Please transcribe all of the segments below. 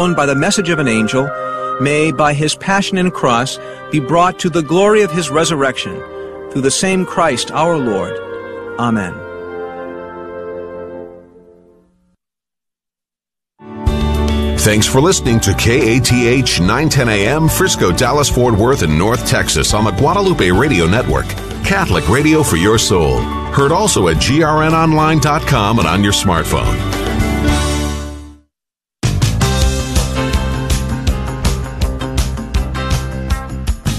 by the message of an angel, may, by his passion and cross, be brought to the glory of his resurrection, through the same Christ our Lord. Amen. Thanks for listening to KATH 910 AM, Frisco, Dallas, Fort Worth, and North Texas on the Guadalupe Radio Network. Catholic radio for your soul. Heard also at grnonline.com and on your smartphone.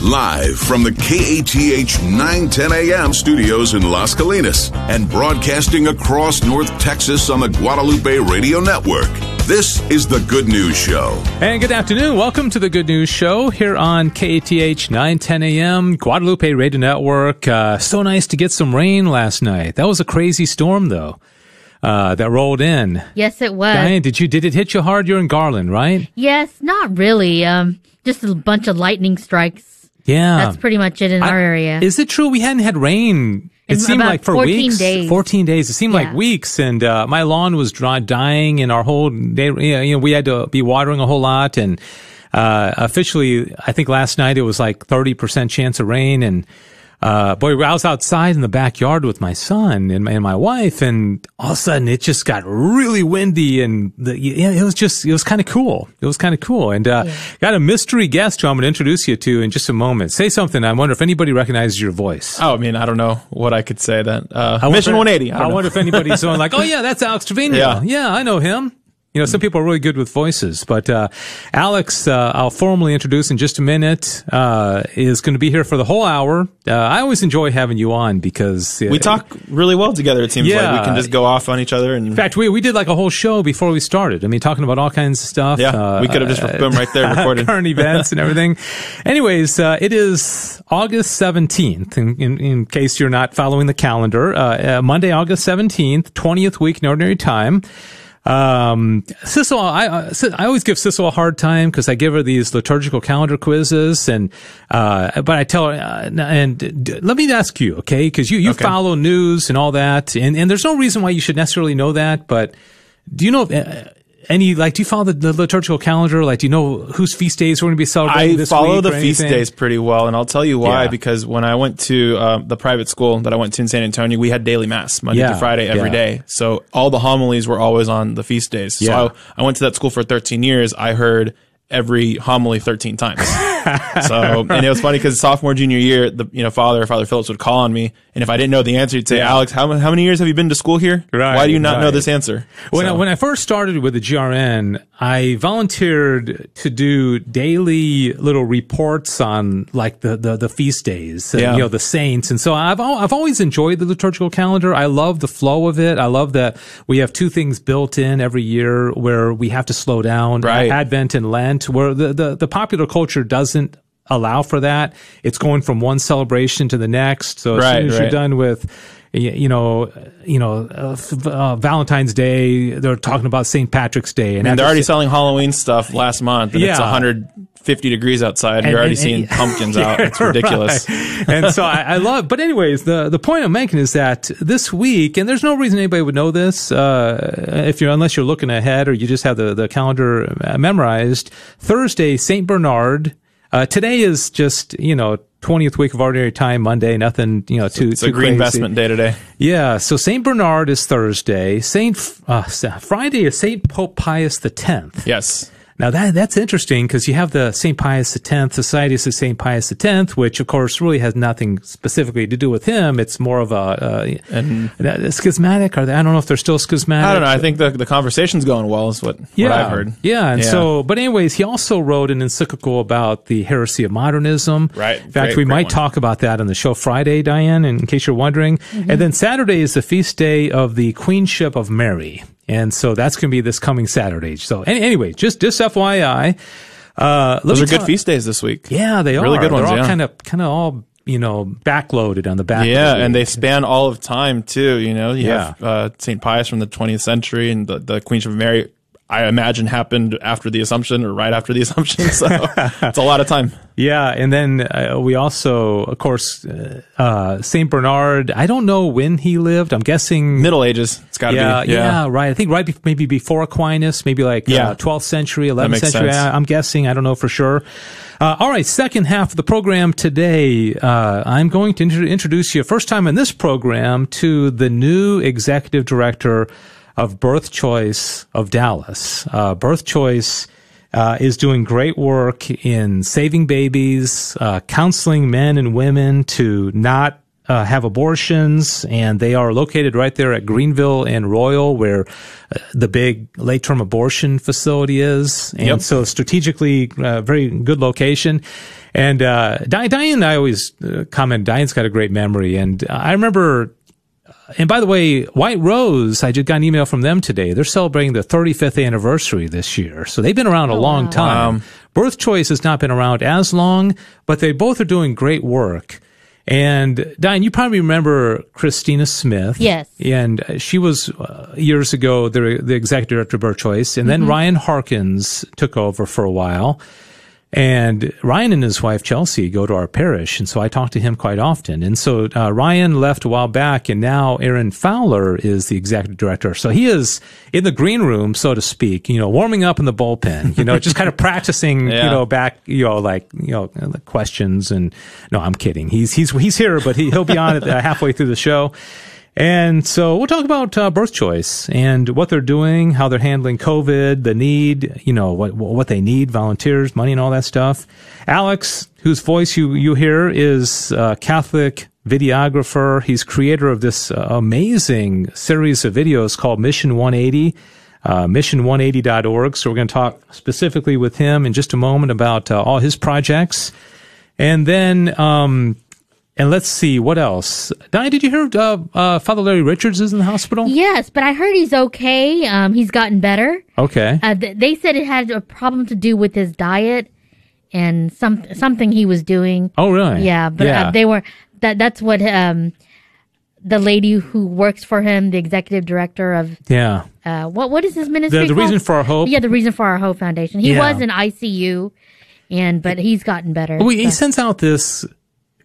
Live from the KATH 910 AM studios in Las Colinas and broadcasting across North Texas on the Guadalupe Radio Network. This is the Good News Show. And good afternoon. Welcome to the Good News Show here on KATH 910 AM, Guadalupe Radio Network. Uh, so nice to get some rain last night. That was a crazy storm, though. Uh, that rolled in. Yes, it was. Diane, did you did it hit you hard? You're in Garland, right? Yes, not really. Um, just a bunch of lightning strikes. Yeah, That's pretty much it in I- our area. Is it true we hadn't had rain? It In seemed like for 14 weeks, days. fourteen days. It seemed like weeks, and uh, my lawn was dry, dying, and our whole day. You know, we had to be watering a whole lot, and uh, officially, I think last night it was like thirty percent chance of rain, and uh, boy, I was outside in the backyard with my son and my, and my wife, and all of a sudden it just got really windy, and the, yeah, it was just it was kind of cool. It was kind of cool, and uh, got a mystery guest who I'm going to introduce you to in just a moment. Say something. I wonder if anybody recognizes your voice. Oh, I mean, I don't know what I could say that. Uh, I Mission wonder- 180. I, I, wonder if anybody's going like, oh yeah, that's Alex Trevino. Yeah. Yeah, I know him. You know, some people are really good with voices, but uh, Alex, uh, I'll formally introduce in just a minute, uh, is going to be here for the whole hour. Uh, I always enjoy having you on because uh, we talk really well together. It seems Yeah. like we can just go off on each other and In fact, we we did like a whole show before we started. I mean, talking about all kinds of stuff. Yeah, we could have just been right there recorded. current events and everything. Anyways, uh, it is August seventeenth. In, in, in case you're not following the calendar, uh, uh, Monday, August seventeenth, twentieth week in ordinary time. Um, Sissel, I, I, I always give Sissel a hard time because I give her these liturgical calendar quizzes and, uh, but I tell her, uh, and d- let me ask you, okay? Cause you, you Okay. follow news and all that. And, and there's no reason why you should necessarily know that, but do you know, uh, any, like, do you follow the, the liturgical calendar? Like, do you know whose feast days we're going to be celebrating I follow the feast days pretty well, and I'll tell you why. Yeah. Because when I went to um, the private school that I went to in San Antonio, we had daily mass Monday Yeah, to Friday every yeah. day. So all the homilies were always on the feast days. So I, I went to that school for 13 years. I heard every homily 13 times. so and it was funny because sophomore junior year, the you know father Father Phillips would call on me, and if I didn't know the answer, he'd say, "Alex, how, how many years have you been to school here? Right, Why do you not know this answer?" When, I, when I first started with the GRN, I volunteered to do daily little reports on like the, the, the feast days, and, Yeah. you know, the saints. And so I've, al- I've always enjoyed the liturgical calendar. I love the flow of it. I love that we have two things built in every year where we have to slow down. Right. Advent and Lent, where the, the, the popular culture doesn't allow for that. It's going from one celebration to the next. So as Right, soon as you're done with, you know, you know, uh, uh, Valentine's Day, they're talking about St. Patrick's Day, and and they're already selling Halloween stuff last month, and it's 150 degrees outside, and, And- you're already and- seeing pumpkins out. It's ridiculous. right. and so I, I love, but anyways, the, the point I'm making is that this week, and there's no reason anybody would know this, uh, if you're, unless you're looking ahead or you just have the, the calendar uh, memorized. Thursday, St. Bernard. Uh, today is just, you know, 20th week of ordinary time, Monday, nothing, you know, too, It's too green crazy. investment day today. Yeah, so Saint Bernard is Thursday. Saint uh, Friday is Saint Pope Pius the Tenth. Yes. Now that that's interesting because you have the Saint Pius X Societies of Saint Pius X, which of course really has nothing specifically to do with him. It's more of a, uh, And a schismatic. Or I don't know if they're still schismatic. I don't know. I think the the conversation's going well. Is what yeah, what I've heard. Yeah, and Yeah. so, but anyways, he also wrote an encyclical about the heresy of modernism. Right. In fact, Great- we great might one. talk about that on the show Friday, Diane, in case you're wondering. And then Saturday is the feast day of the Queenship of Mary. And so that's going to be this coming Saturday. So any, anyway, just, just FYI. Uh, Those are good feast days this week. Yeah, they Really are. Really good ones, They're all yeah. kind of, kind of all, you know, backloaded on the back. of Yeah, and they span all of time too. You know, you Yeah. have uh, Saint Pius from the 20th century and the, the Queen of Mary. I imagine happened after the Assumption or right after the Assumption. So it's a lot of time. Yeah, and then uh, we also, of course, uh, uh, Saint Bernard. I don't know when he lived. I'm guessing Middle Ages. It's got to yeah, be. yeah, right. I think right, be- maybe before Aquinas, maybe like Yeah. uh, 12th century, 11th century. I, I'm guessing. I don't know for sure. Uh, all right, second half of the program today. Uh, I'm going to intro- introduce you, first time in this program, to the new executive director of Birth Choice of Dallas. Uh, Birth Choice uh, is doing great work in saving babies, uh, counseling men and women to not uh, have abortions, and they are located right there at Greenville and Royal, where uh, the big late term abortion facility is. And Yep. so, strategically, uh, very good location. And uh, Diane, I always comment, Diane's got a great memory. And I remember and by the way, White Rose, I just got an email from them today. They're celebrating their 35th anniversary this year. So they've been around a long time. Wow. Birth Choice has not been around as long, but they both are doing great work. And Diane, you probably remember Christina Smith. Yes. And she was uh, years ago the, the executive director of Birth Choice. And then Ryan Harkins took over for a while. And Ryan and his wife Chelsea go to our parish, and so I talk to him quite often. And so uh, Ryan left a while back, and now Aaron Fowler is the executive director. So he is in the green room, so to speak, you know, warming up in the bullpen, you know, just kind of practicing, you know, back, you know, like you know, the questions. And no, I'm kidding. He's he's he's here, but he he'll be on it halfway through the show. And so we'll talk about uh, birth choice and what they're doing, how they're handling COVID, the need, you know, what what they need, volunteers, money, and all that stuff. Alex, whose voice you you hear, is a Catholic videographer. He's creator of this uh, amazing series of videos called Mission 180. Uh, mission180.org. So we're going to talk specifically with him in just a moment about uh, all his projects. And then, um, and let's see what else. Di, did you hear uh, uh, Father Larry Richards is in the hospital? Yes, but I heard he's okay. Um, he's gotten better. Okay. Uh, th- they said it had a problem to do with his diet and some something he was doing. oh, really? Yeah, but yeah. Uh, they were that. That's what um, the lady who works for him, the executive director of yeah. uh, what what is his ministry? The, the reason for our hope. yeah, the reason for our hope foundation. He Yeah. was in ICU, and but he's gotten better. Well, he sends out this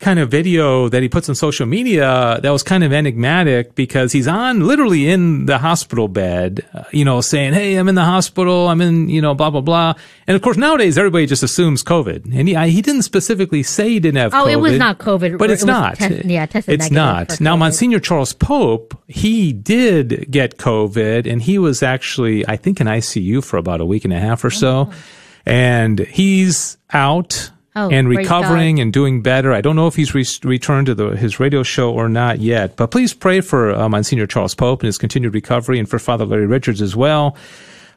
kind of video that he puts on social media that was kind of enigmatic because he's on literally in the hospital bed, uh, you know, saying, Hey, I'm in the hospital. I'm in, you know, blah, blah, blah. And of course, nowadays everybody just assumes COVID. And he, I, he didn't specifically say he didn't have Oh, COVID. it was not COVID, But it's was not. test- yeah, tested It's not. Now, Monsignor Charles Pope, he did get COVID and he was actually, I think, in ICU for about a week and a half or so. And he's out Oh, and recovering and doing better. I don't know if he's re- returned to the, his radio show or not yet, but please pray for uh, Monsignor Charles Pope and his continued recovery and for Father Larry Richards as well.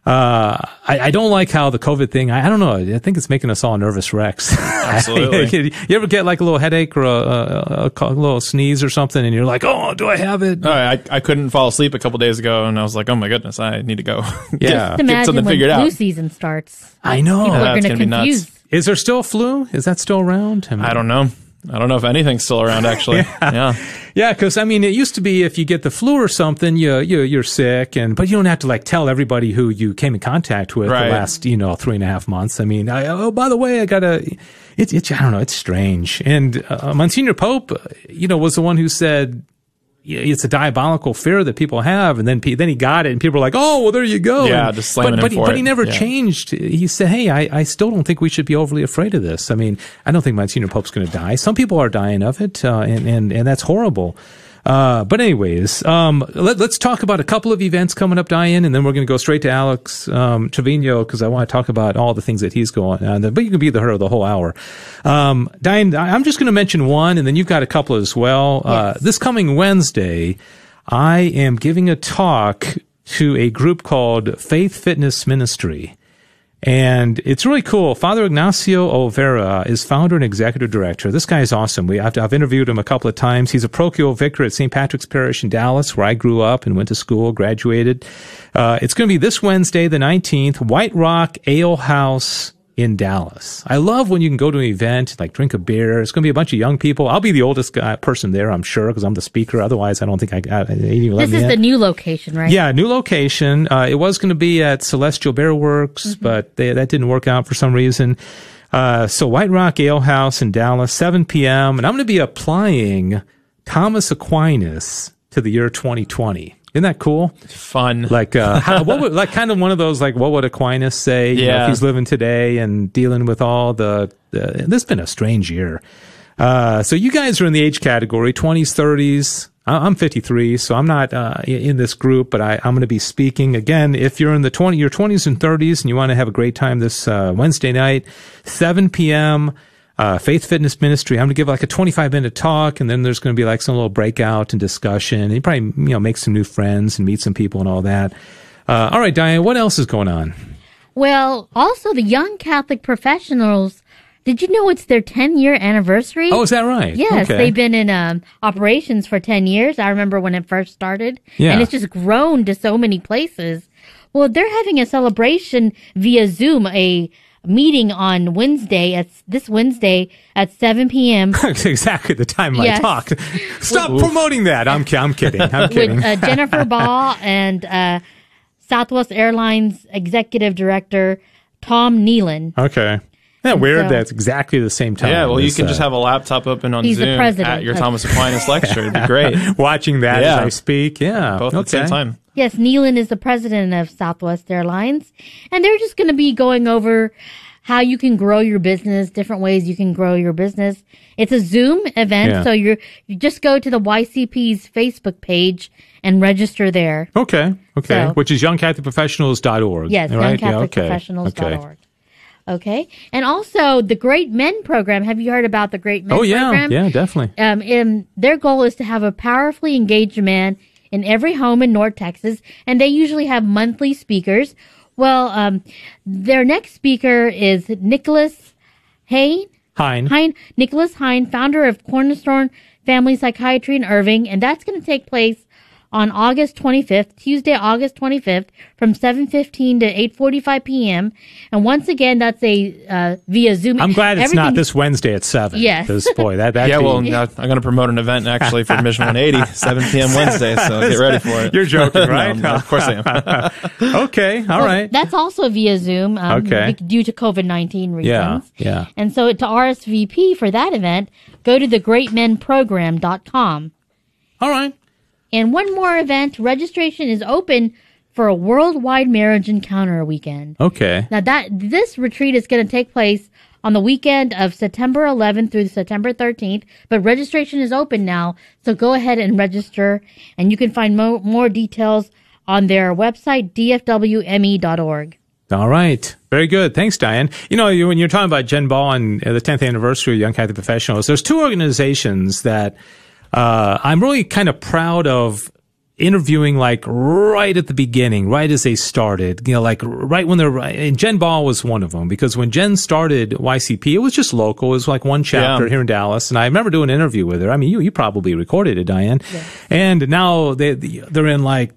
Uh, I, I don't like how the COVID thing, I, I don't know. I think it's making us all nervous wrecks. Absolutely. you ever get like a little headache or a, a, a, a little sneeze or something and you're like, oh, do I have it? Oh, I, I couldn't fall asleep a couple days ago, and I was like, oh my goodness, I need to go. get, Yeah. Just get imagine something when figured flu out. season starts. I know. People are going to gonna be nuts. confuse. Is there still flu? Is that still around? mean- I don't know. I don't know if anything's still around, actually. yeah. Yeah, because I mean, it used to be if you get the flu or something, you, you you're sick, and but you don't have to like tell everybody who you came in contact with Right. the last you know three and a half months. I mean, I, oh by the way, I got a. It's it's I don't know. It's strange. And uh, Monsignor Pope, you know, was the one who said. "Yeah, It's a diabolical fear that people have, and then pe- then he got it, and people were like, "Oh, well, there you go." Yeah, And- just slamming but, him but, he- for but he never changed. He said, "Hey, I, I still don't think we should be overly afraid of this. I mean, I don't think Monsignor Pope's going to die. Some people are dying of it, uh, and and and that's horrible." Uh, but anyways, um, let, us talk about a couple of events coming up, Diane, and then we're going to go straight to Alex um, Trevino because I want to talk about all the things that he's going on. But you can be the her of the whole hour. Um, Diane, I'm just going to mention one, and then you've got a couple as well. Uh, this coming Wednesday, I am giving a talk to a group called Faith Fitness Ministry. And it's really cool. Father Ignacio Olvera is founder and executive director. This guy is awesome. We, I've, I've interviewed him a couple of times. He's a parochial vicar at St. Patrick's Parish in Dallas, where I grew up and went to school, graduated. Uh, it's going to be this Wednesday, the 19th, White Rock Ale House in Dallas. I love when you can go to an event, like drink a beer. It's going to be a bunch of young people. I'll be the oldest guy, person there, I'm sure, because I'm the speaker. Otherwise, I don't think I this is the new location, right? Yeah, new location. Uh, it was going to be at Celestial Beerworks, mm-hmm. but they, that didn't work out for some reason. Uh, so White Rock Ale House in Dallas, 7 p.m. And I'm going to be applying Thomas Aquinas to the year 2020. Isn't that cool? Fun. Like, uh, how, what would, like kind of one of those, like, what would Aquinas say? You yeah. Know, if he's living today and dealing with all the, the this has been a strange year. Uh, so you guys are in the age category, 20s, 30s. I'm 53, so I'm not uh, in this group, but I, am going to be speaking again. If you're in the 20, your 20s and 30s, and you want to have a great time this uh, Wednesday night, 7 p.m. Uh, Faith Fitness Ministry. I'm going to give like a 25 minute talk, and then there's going to be like some little breakout and discussion. And you probably you know make some new friends and meet some people and all that. Uh, all right, Diane, what else is going on? Well, also the young Catholic professionals did you know it's their 10 year anniversary? Oh, is that right? Yes, okay. they've been in um, operations for 10 years. I remember when it first started. Yeah. And it's just grown to so many places. Well, they're having a celebration via Zoom, a meeting on Wednesday at this Wednesday at 7 p.m. exactly the time yes. I talked. Stop Oof. promoting that. I'm, I'm kidding. I'm kidding. With uh, Jennifer Ball and uh, Southwest Airlines Executive Director Tom Nealon. Okay. Yeah, weird. So, that's exactly the same time. Yeah, well, you can uh, just have a laptop open on Zoom at your Thomas Aquinas lecture. It'd be great. Watching that yeah. as I speak. Yeah, both okay. at the same time. Yes, Nealon is the president of Southwest Airlines, and they're just going to be going over how you can grow your business, different ways you can grow your business. It's a Zoom event, yeah. so you you just go to the YCP's Facebook page and register there. Okay, okay, so, which is youngcatholicprofessionals.org. Yes, right? youngcatholicprofessionals.org. Yeah, okay. Okay. And also the Great Men program. Have you heard about the Great Men oh, yeah. program? Yeah, definitely. Um, and their goal is to have a powerfully engaged man in every home in North Texas. And they usually have monthly speakers. Well, um, their next speaker is Nicholas Hain. Hein. Hein. Nicholas Hein, founder of Cornerstone Family Psychiatry in Irving. And that's going to take place on August 25th, Tuesday, August 25th, from 7:15 to 8:45 p.m. And once again, that's a uh, via Zoom. I'm glad it's Everything, not this Wednesday at seven. Yes, because boy, that that yeah. Be, well, I'm going to promote an event actually for Mission 180, 7 p.m. Wednesday. So get ready for it. You're joking, right? no, of course I am. okay, all well, right. That's also via Zoom. Um, okay. Due to COVID 19 reasons. Yeah, yeah. And so to RSVP for that event, go to thegreatmenprogram.com. All right. And one more event, registration is open for a worldwide marriage encounter weekend. Okay. Now that this retreat is going to take place on the weekend of September 11th through September 13th, but registration is open now, so go ahead and register and you can find mo- more details on their website dfwme.org. All right. Very good. Thanks, Diane. You know, when you're talking about Jen Ball and uh, the 10th anniversary of Young Catholic Professionals, there's two organizations that uh, I'm really kind of proud of interviewing like right at the beginning, right as they started, you know, like right when they're, and Jen Ball was one of them because when Jen started YCP, it was just local. It was like one chapter yeah. here in Dallas. And I remember doing an interview with her. I mean, you, you probably recorded it, Diane. Yeah. And now they, they're in like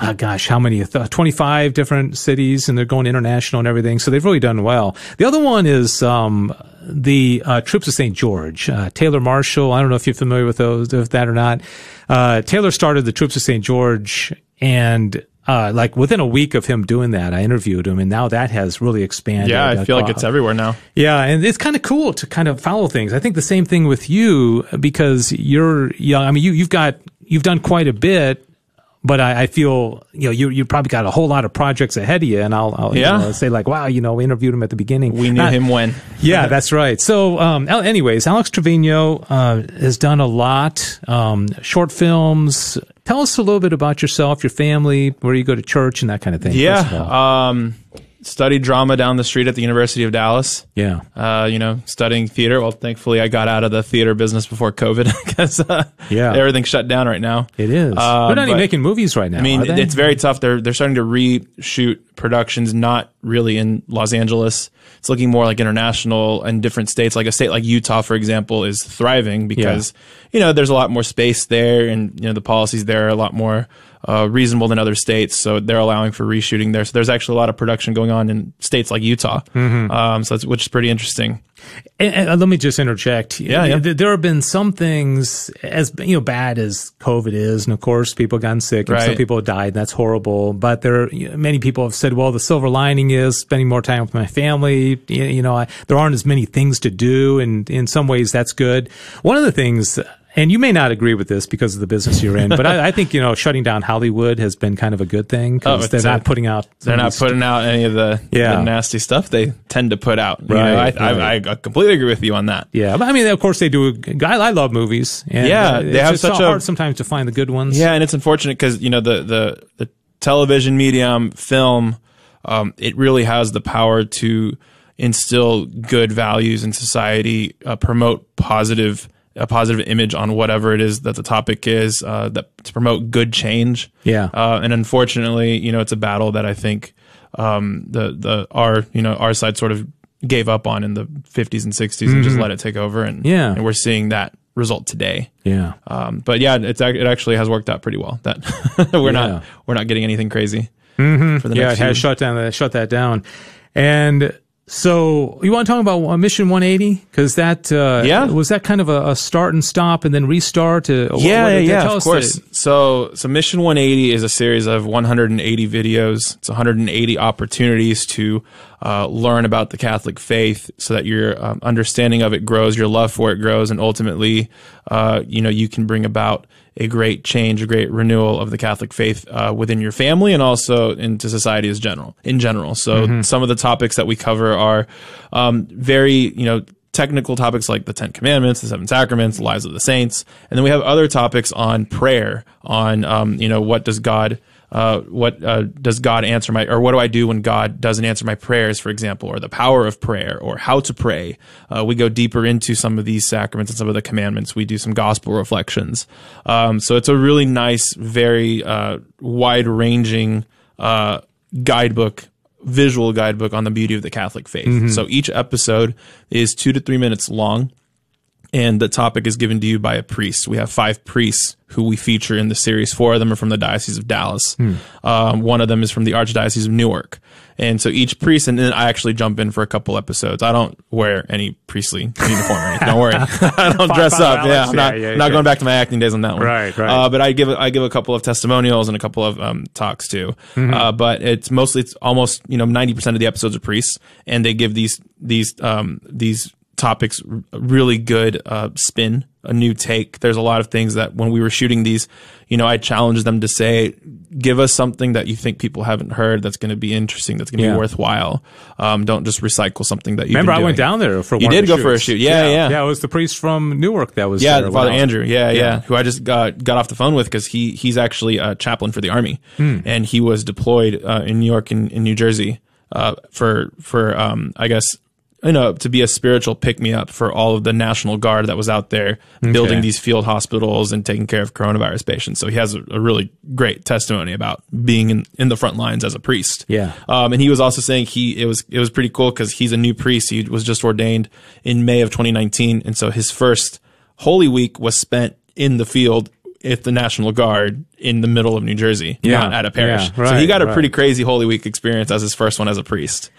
oh gosh, how many? 25 different cities and they're going international and everything. So they've really done well. The other one is, um, the uh, Troops of St. George. Uh, Taylor Marshall, I don't know if you're familiar with those, with that or not. Uh, Taylor started the Troops of St. George and uh, like within a week of him doing that, I interviewed him, and now that has really expanded. Yeah, I feel like it's everywhere now. Yeah, and it's kind of cool to kind of follow things. I think the same thing with you because you're young. I mean, you you've got you've done quite a bit but I, I, feel you know you you probably got a whole lot of projects ahead of you, and I'll, I'll yeah. You know, say like, wow, you know, we interviewed him at the beginning. We knew Not, him when. yeah, that's right. So, um, anyways, Alex Trevino uh, has done a lot, um, short films. Tell us a little bit about yourself, your family, where you go to church, and that kind of thing. Yeah. Um, studied drama down the street at the University of Dallas. Yeah. Uh, you know, studying theater. Well, thankfully, I got out of the theater business before COVID because uh, yeah, everything's shut down right now. It is. Uh, they're not even making movies right now. I mean, it's very tough. They're they're starting to reshoot productions not really in Los Angeles. It's looking more like international and different states. Like a state like Utah, for example, is thriving because you know there's a lot more space there, and you know the policies there are a lot more uh, reasonable than other states. So they're allowing for reshooting there. So there's actually a lot of production going on in states like Utah. Um, so that's, which is pretty interesting. And, and let me just interject. Yeah, yeah. There have been some things as you know bad as COVID is, and of course people have gotten sick, and some people have died. And that's horrible. But there, you know, many people have said, "Well, the silver lining is spending more time with my family." You, you know, I, there aren't as many things to do, and in some ways that's good. One of the things. And you may not agree with this because of the business you're in, but I, I think you know shutting down Hollywood has been kind of a good thing Oh, because it's they're a- not putting out. They're not putting out any of the, Yeah. the nasty stuff they tend to put out. You know, Right, I, right. I, I completely agree with you on that. Yeah, but I mean, of course they do. I, I love movies. And, Yeah, they have such so a- hard sometimes to find the good ones. Yeah, and it's unfortunate because you know the the the television medium, film, um, it really has the power to instill good values in society, uh, promote positive a positive image on whatever it is that the topic is, uh, that to promote good change. Yeah. uh, and unfortunately, you know, it's a battle that I think um, the the our you know our side sort of gave up on in the 50s and 60s and just let it take over, and Mm-hmm. Yeah. and we're seeing that result today. Yeah. Um, but yeah, it's it actually has worked out pretty well. That we're Yeah. not we're not getting anything crazy mm-hmm. for the yeah, it has shut down that shut that down. And so you want to talk about uh, Mission 180 because that uh, Yeah. was that kind of a, a start and stop and then restart. Uh, yeah, what- yeah, yeah, of course. the- so, so Mission 180 is a series of 180 videos. It's 180 opportunities to uh, learn about the Catholic faith, so that your um, understanding of it grows, your love for it grows, and ultimately, uh, you know, you can bring about a great change, a great renewal of the Catholic faith uh, within your family and also into society as general. In general, so some of the topics that we cover are um, very, you know technical topics like the Ten Commandments, the Seven Sacraments, the lives of the saints, and then we have other topics on prayer, on um, you know what does God. Uh, what uh, does God answer my, or what do I do when God doesn't answer my prayers, for example, or the power of prayer, or how to pray? Uh, we go deeper into some of these sacraments and some of the commandments. We do some gospel reflections. Um, so it's a really nice, very uh, wide ranging uh, guidebook visual guidebook on the beauty of the Catholic faith. So each episode is two to three minutes long. And the topic is given to you by a priest. We have five priests who we feature in the series. Four of them are from the Diocese of Dallas. Um, one of them is from the Archdiocese of Newark. And so each priest, and then I actually jump in for a couple episodes. I don't wear any priestly uniform or anything. Don't worry. I don't dress up. Alex, yeah, I'm not, yeah, yeah, not okay. going back to my acting days on that one. Right, right. Uh, but I give I give a couple of testimonials and a couple of um, talks too. Mm-hmm. Uh, but it's mostly it's almost you know ninety percent of the episodes are priests, and they give these these um, these topics really good uh, spin, a new take. There's a lot of things that when we were shooting these, you know, I challenged them to say, give us something that you think people haven't heard that's going to be interesting, that's going to Yeah. be worthwhile. Um, don't just recycle something that you Remember, I went down there for You one did go for a shoot. Yeah, yeah. yeah. It was the priest from Newark that was Yeah, there. Father Andrew. Yeah, yeah, Yeah. Who I just got got off the phone with because he he's actually a chaplain for the army, Hmm. and he was deployed uh, in New York and in New Jersey uh, for for um, I guess you know to be a spiritual pick me up for all of the National Guard that was out there building these field hospitals and taking care of coronavirus patients. So he has a, a really great testimony about being in, in the front lines as a priest. Yeah. Um, and he was also saying he it was it was pretty cool because he's a new priest. He was just ordained in May of 2019, and so his first Holy Week was spent in the field at the National Guard in the middle of New Jersey, Yeah. not at a parish. Yeah, so he got a right. pretty crazy Holy Week experience as his first one as a priest,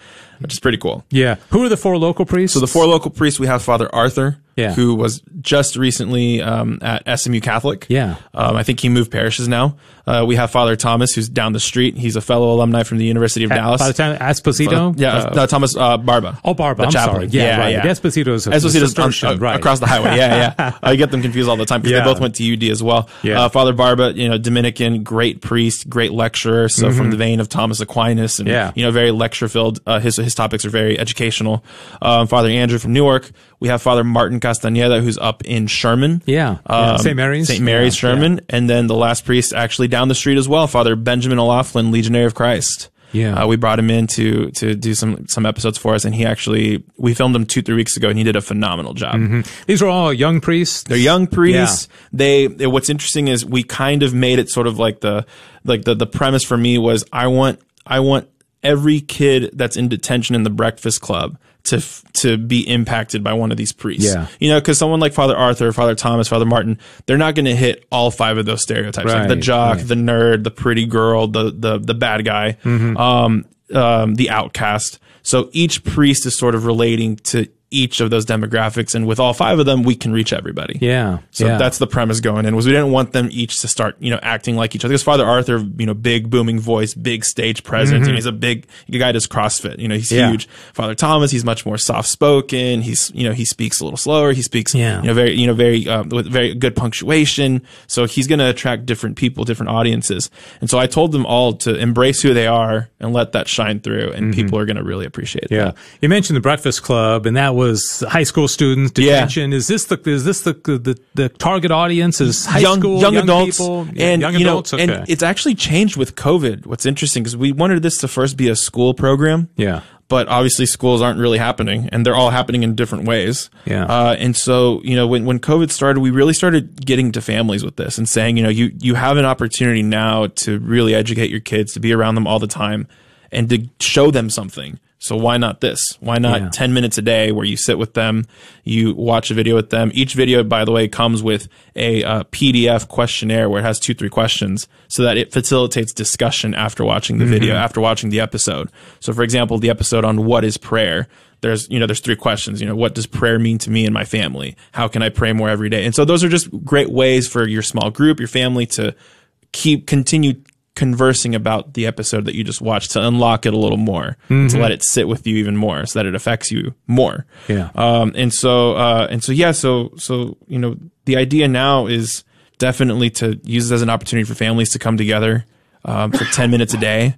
which is pretty cool. Yeah. Who are the four local priests? So the four local priests, we have Father Arthur, Yeah. who was just recently um, at SMU Catholic. Yeah. Um, I think he moved parishes now. Uh, we have Father Thomas, who's down the street. He's a fellow alumni from the University of Dallas. By the time Esposito? yeah, Uh, no, Thomas uh, Barba. Oh, Barba. the I'm sorry. Yeah, right. yeah. Esposito's a- Esposito's on- uh, right. across the highway. Yeah, yeah. I get them confused all the time because Yeah. they both went to UD as well. Yeah. Uh, Father Barba, you know, Dominican, great priest, great lecturer. So from the vein of Thomas Aquinas, and Mm-hmm. Yeah. you know, very lecture filled. Uh, his his topics are very educational. Um, Father Andrew from Newark. We have Father Martin Castaneda, who's up in Sherman. Yeah. Yeah. St. Mary's. St. Mary's Yeah, Sherman, and then the last priest actually down the street as well, Father Benjamin O'Laughlin, Legionary of Christ. Yeah. uh, we brought him in to to do some some episodes for us, and he actually we filmed him two three weeks ago, and he did a phenomenal job. These are all young priests. They're young priests. They, they what's interesting is we kind of made it sort of like the like the the premise for me was I want I want every kid that's in detention in the Breakfast Club to f- to be impacted by one of these priests. Yeah. You know, because someone like Father Arthur, Father Thomas, Father Martin, they're not going to hit all five of those stereotypes, like the jock, right. the nerd, the pretty girl, the the the bad guy, Mm-hmm. um, um, the outcast. So each priest is sort of relating to each of those demographics, and with all five of them, we can reach everybody. Yeah. So yeah. that's the premise going in was we didn't want them each to start, you know, acting like each other. Because Father Arthur, you know, big booming voice, big stage presence. You know, he's a big the guy does CrossFit. You know, he's Mm-hmm. Yeah. huge. Father Thomas, he's much more soft spoken. He's, you know, he speaks a little slower. He speaks, Yeah. you know, very, you know, very um, with very good punctuation. So he's going to attract different people, different audiences. And so I told them all to embrace who they are and let that shine through, and people are going to really appreciate Mm-hmm. Yeah, that. you mentioned the Breakfast Club, and that was high school students Yeah. detention. Is this the is this the the, the target audience? Is high young school young, adults people? and young you know okay. and it's actually changed with COVID. What's interesting because we wanted this to first be a school program. Yeah. But obviously, schools aren't really happening, and they're all happening in different ways. Yeah. Uh, and so, you know, when, when COVID started, we really started getting to families with this and saying, you know, you you have an opportunity now to really educate your kids, to be around them all the time, and to show them something. So why not this? Why not Yeah. 10 minutes a day where you sit with them, you watch a video with them. Each video, by the way, comes with a uh, PDF questionnaire where it has two, three questions so that it facilitates discussion after watching the video, after watching the episode. So for example, the episode on what is prayer, there's, you know, there's three questions. You know, what does prayer mean to me and my family? How can I pray more every day? And so those are just great ways for your small group, your family to keep continue conversing about the episode that you just watched to unlock it a little more to let it sit with you even more so that it affects you more. Yeah. um and so uh and so yeah so so you know the idea now is definitely to use it as an opportunity for families to come together um, for 10 minutes a day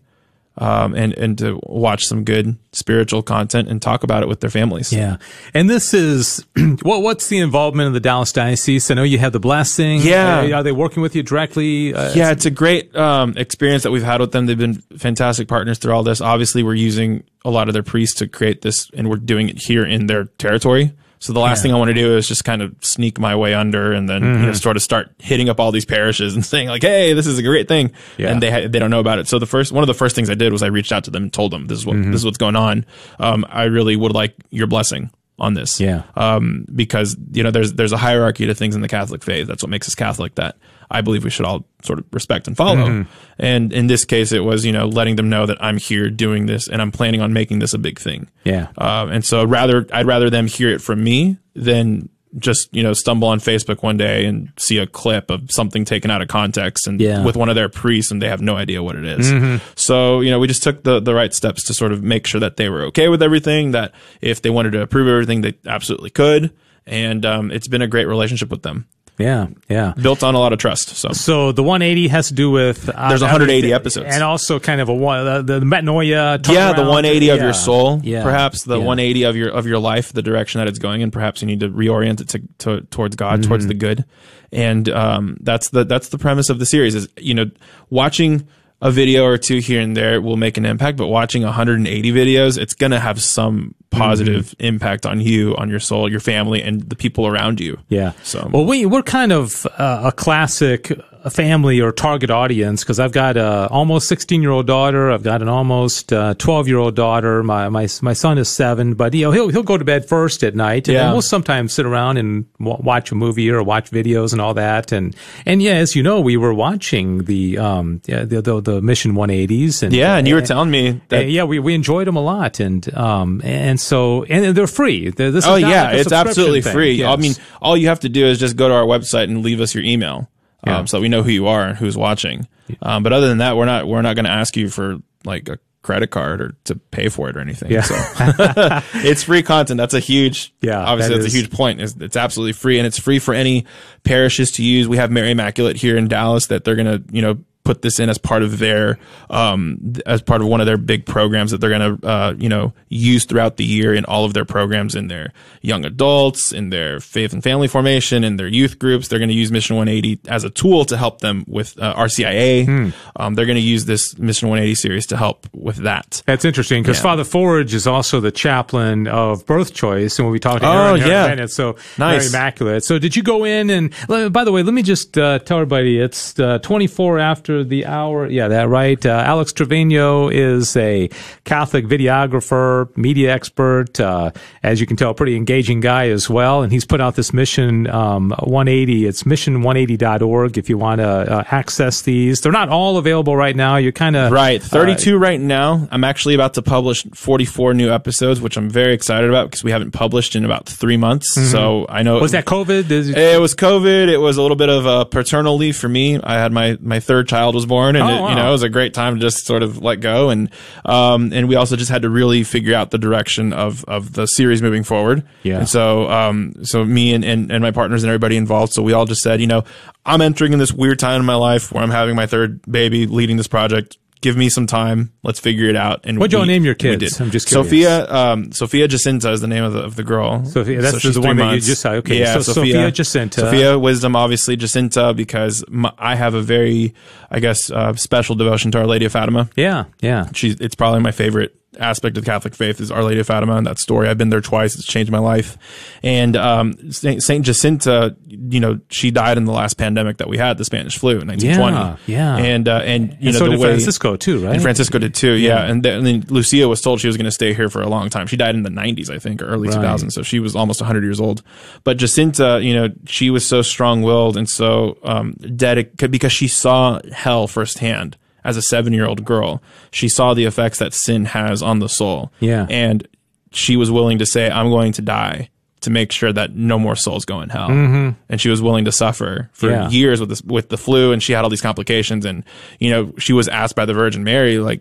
um, and and to watch some good spiritual content and talk about it with their families Yeah, and this is what what's the involvement of the Dallas diocese? I know you have the blessing. Yeah. Uh, are they working with you directly? Uh, yeah, it's a great um, experience that we've had with them. They've been fantastic partners through all this. Obviously, we're using a lot of their priests to create this, and we're doing it here in their territory. So the last thing I want to do is just kind of sneak my way under, and then you know, Mm-hmm. sort of start hitting up all these parishes and saying like, "Hey, this is a great thing," Yeah. and they ha- they don't know about it. So the first one of the first things I did was I reached out to them and told them this is Mm-hmm. what this is what's going on. Um, I really would like your blessing on this Yeah. um, because you know there's there's a hierarchy to things in the Catholic faith. That's what makes us Catholic. That I believe we should all sort of respect and follow. Mm-hmm. And in this case, it was you know letting them know that I'm here doing this and I'm planning on making this a big thing. Yeah. Um, and so rather I'd rather them hear it from me than just you know stumble on Facebook one day and see a clip of something taken out of context and Yeah. with one of their priests and they have no idea what it is. So you know we just took the the right steps to sort of make sure that they were okay with everything. That if they wanted to approve everything, they absolutely could. And um, it's been a great relationship with them, Yeah. Yeah. built on a lot of trust. So So the 180 has to do with uh, There's 180 everything- episodes. and also kind of a one uh, the, metanoia. yeah, the turnaround. 180 of your soul, Yeah. perhaps the Yeah. 180 of your of your life, the direction that it's going in. Perhaps you need to reorient it to, to towards God, Mm-hmm. towards the good, and um, that's the that's the premise of the series. Is you know watching a video or two here and there will make an impact, but watching 180 videos, it's gonna have some positive Mm-hmm. impact on you, on your soul, your family, and the people around you. Yeah. So- well, we we're kind of uh, a classic uh, family or target audience because I've got a almost 16 year old daughter. I've got an almost 12 year old daughter. My my my son is seven, but you know he'll he'll go to bed first at night, and Yeah. we'll sometimes sit around and w- watch a movie or watch videos and all that. And and yeah, as you know, we were watching the um yeah, the, the the Mission 180s and Yeah, and you were telling me Uh, that. yeah, we, we enjoyed them a lot, and um, and so and they're free. They're- This is Oh yeah, like it's absolutely thing. free. I mean, all you have to do is just go to our website and leave us your email, Yeah. um, so that we know who you are and who's watching. Um, but other than that, we're not we're not going to ask you for like a credit card or to pay for it or anything. Yeah. So it's free content. That's a huge Yeah, Obviously, that that's is. a huge point. It's, it's absolutely free and it's free for any parishes to use. We have Mary Immaculate here in Dallas that they're going to you know put this in as part of their um as part of one of their big programs that they're going to uh you know use throughout the year in all of their programs in their young adults in their faith and family formation in their youth groups they're going to use mission 180 as a tool to help them with uh, RCIA Hmm. um they're going to use this mission 180 series to help with that That's interesting because Yeah. Father Forge is also the chaplain of Birth Choice, and we'll be talking Oh, Aaron here in yeah. minute. So Nice. Immaculate. So did you go in and? By the way, let me just uh, tell everybody it's uh, 24 after after the hour. Yeah, that right. Uh, Alex Trevino is a Catholic videographer, media expert. Uh, as you can tell, pretty engaging guy as well. And he's put out this Mission um, 180. It's mission180.org if you want to uh, access these. They're not all available right now. You're kind of right. 32 right now. I'm actually about to publish 44 new episodes, which I'm very excited about because we haven't published in about three months. Mm-hmm. So I know was that COVID? It, it was COVID. It was a little bit of a paternal leave for me. I had my my third child was born, and Oh, it, wow. you know it was a great time to just sort of let go, and um and we also just had to really figure out the direction of of the series moving forward. Yeah. And so um so me and, and and my partners and everybody involved, so we all just said, you know, I'm entering in this weird time in my life where I'm having my third baby, leading this project. Give me some time. Let's figure it out. And What'd y'all name your kids? I'm just curious. Sophia. Um, Sophia Jacinta is the name of the of the girl. Sophia- that's the she's one that you just said. Okay, Yeah, so Sophia Jacinta. Sophia Wisdom, obviously Jacinta, because my, I have a very, I guess, uh, special devotion to Our Lady of Fatima. yeah, yeah. She's it's probably my favorite aspect of the Catholic faith is Our Lady of Fatima and that story. I've been there twice. It's changed my life. And um, Saint, Saint Jacinta, you know, she died in the last pandemic that we had, the Spanish flu in 1920. Yeah, yeah. And uh, and you And know so the did way Francisco too, right? and Francisco did too, yeah. And, then, and then Lucia was told she was going to stay here for a long time. She died in the 90s, I think, or early Right. 2000s. So she was almost 100 years old. But Jacinta, you know, she was so strong willed and so um, dedicated because she saw hell firsthand as a seven year old girl. She saw the effects that sin has on the soul. Yeah. And she was willing to say, I'm going to die. To make sure that no more souls go in hell, mm-hmm. and she was willing to suffer for Yeah. years with this with the flu, and she had all these complications. And you know, she was asked by the Virgin Mary, like,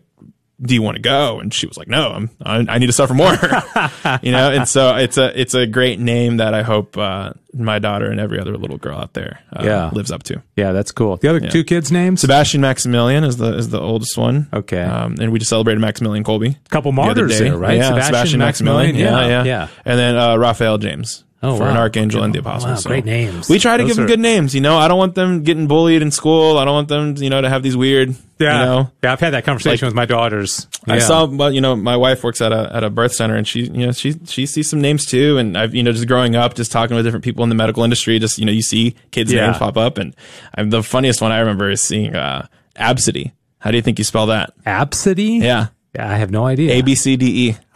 do you want to go? And she was like, no, I'm, I, I need to suffer more, you know? And so it's a, it's a great name that I hope, uh, my daughter and every other little girl out there, uh, Yeah. lives up to. Yeah, that's cool. The other two kids' names? Sebastian Maximilian is the, is the oldest one. Okay. Um, and we just celebrated Maximilian Kolbe. a couple the martyrs day. there, right? Yeah, Sebastian, Sebastian, Maximilian. Maximilian. Yeah, yeah, Yeah, yeah. And then, uh, Raphael James. Oh, for wow. an archangel Yeah. and the apostle. Wow, So great names. We try to Those give them are- good names. You know, I don't want them getting bullied in school. I don't want them, you know, to have these weird, Yeah. you know, yeah, I've had that conversation Like- with my daughters. I saw, but you know, my wife works at a at a birth center, and she, you know, she she sees some names too. And I've, you know, just growing up, just talking with different people in the medical industry, just you know, you see kids' Yeah. names pop up, and I'm, the funniest one I remember is seeing uh, Absidy. How do you think you spell that? Absidy? Yeah, Yeah, I have no idea. A B C D E.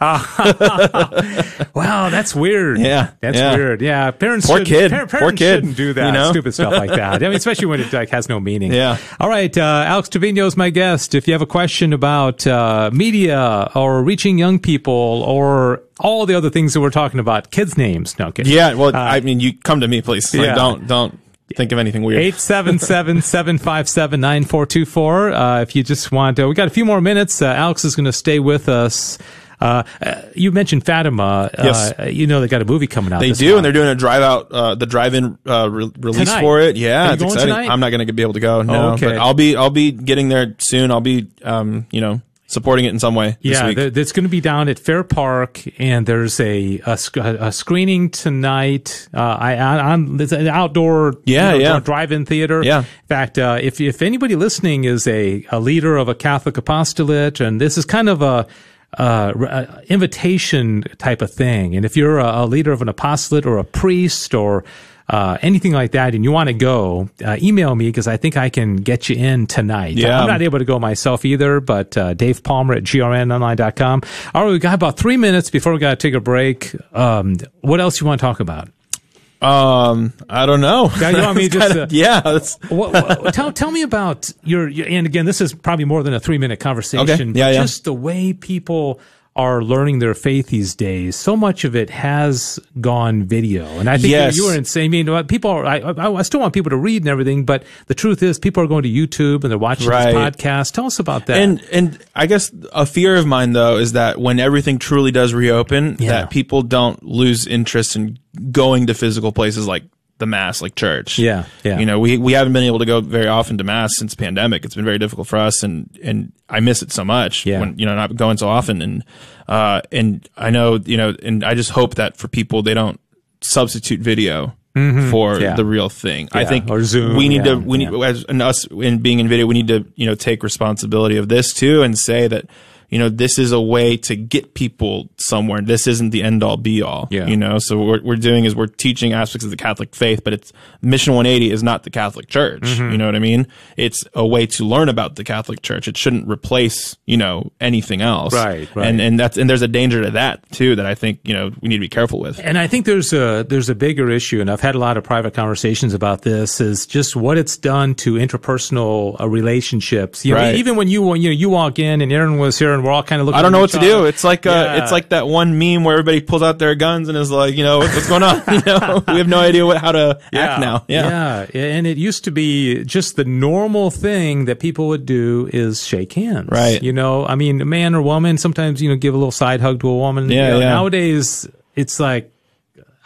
Wow, that's weird. Yeah, that's yeah. weird. Yeah, parents. Poor shouldn't- kid. par- Poor parents kid. shouldn't do that. You know? Stupid stuff like that. I mean, especially when it like has no meaning. Yeah. All right, uh, Alex Trevino is my guest. If you have a question about uh, media or reaching young people or all the other things that we're talking about, kids' names. No, kidding. Yeah, well, I mean, you come to me, please. Like, Uh, yeah. don't don't think of anything weird. 877-757-9424. Uh, if you just want, uh, we got a few more minutes. Uh, Alex is going to stay with us. Uh, uh, you mentioned Fatima. Yes. Uh, you know they got a movie coming out. They do, and they're doing a drive out, uh, the drive-in uh, re- release Tonight. for it. Yeah, it's exciting. tonight? I'm not going to be able to go. No, Oh, okay. but I'll be I'll be getting there soon. I'll be, um, you know, supporting it in some way. Yeah, week. there- it's going to be down at Fair Park, and there's a a, sc- a screening tonight. Uh, I, I'm it's an outdoor Yeah, you know, yeah. drive-in theater. Yeah. In fact, uh, if if anybody listening is a a leader of a Catholic apostolate, and this is kind of a uh, uh, invitation type of thing, and if you're a, a leader of an apostolate or a priest or uh, anything like that, and you want to go, uh, email me because I think I can get you in tonight. Yeah. I'm not able to go myself either, but uh, Dave Palmer at grnonline.com. All right, we got about three minutes before we got to take a break. Um, what else you want to talk about? um, I don't know. Yeah, you want me just, kinda- uh, yeah, What, what, tell tell me about your, your and again, this is probably more than a three minute conversation. Okay. Yeah, but yeah. Just the way people are learning their faith these days. So much of it has gone video, and I think Yes. you were insane. I mean, people are. I, I, I still want people to read and everything, but the truth is, people are going to YouTube and they're watching Right. this podcast. Tell us about that. And and I guess a fear of mine though is that when everything truly does reopen, Yeah. that people don't lose interest in going to physical places like the mass, like church. Yeah, yeah. You know, we we haven't been able to go very often to mass since pandemic. It's been very difficult for us, and and I miss it so much. Yeah. When you know not going so often, and uh and I know you know, and I just hope that for people they don't substitute video. For Mm-hmm. Yeah. the real thing, I think Or Zoom, We need yeah, to. We need yeah. as and us in being in video, we need to you know take responsibility of this too and say that you know, this is a way to get people somewhere. This isn't the end all be all. Yeah. You know, so what we're doing is we're teaching aspects of the Catholic faith, but it's Mission 180 is not the Catholic Church. Mm-hmm. You know what I mean? It's a way to learn about the Catholic Church. It shouldn't replace, you know, anything else. Right, right. And and that's and there's a danger to that too that I think, you know, we need to be careful with. And I think there's a there's a bigger issue, and I've had a lot of private conversations about this. Is just what it's done to interpersonal uh, relationships. You know, Right. even when you you know you walk in and Aaron was here, and we're all kind of looking. I don't know what to do. It's like uh, Yeah. it's like that one meme where everybody pulls out their guns and is like, you know, what's going on? You know, we have no idea what how to act now. Yeah. yeah, and it used to be just the normal thing that people would do is shake hands, Right. You know, I mean, man or woman, sometimes you know, give a little side hug to a woman. Yeah, You know, yeah. Nowadays, it's like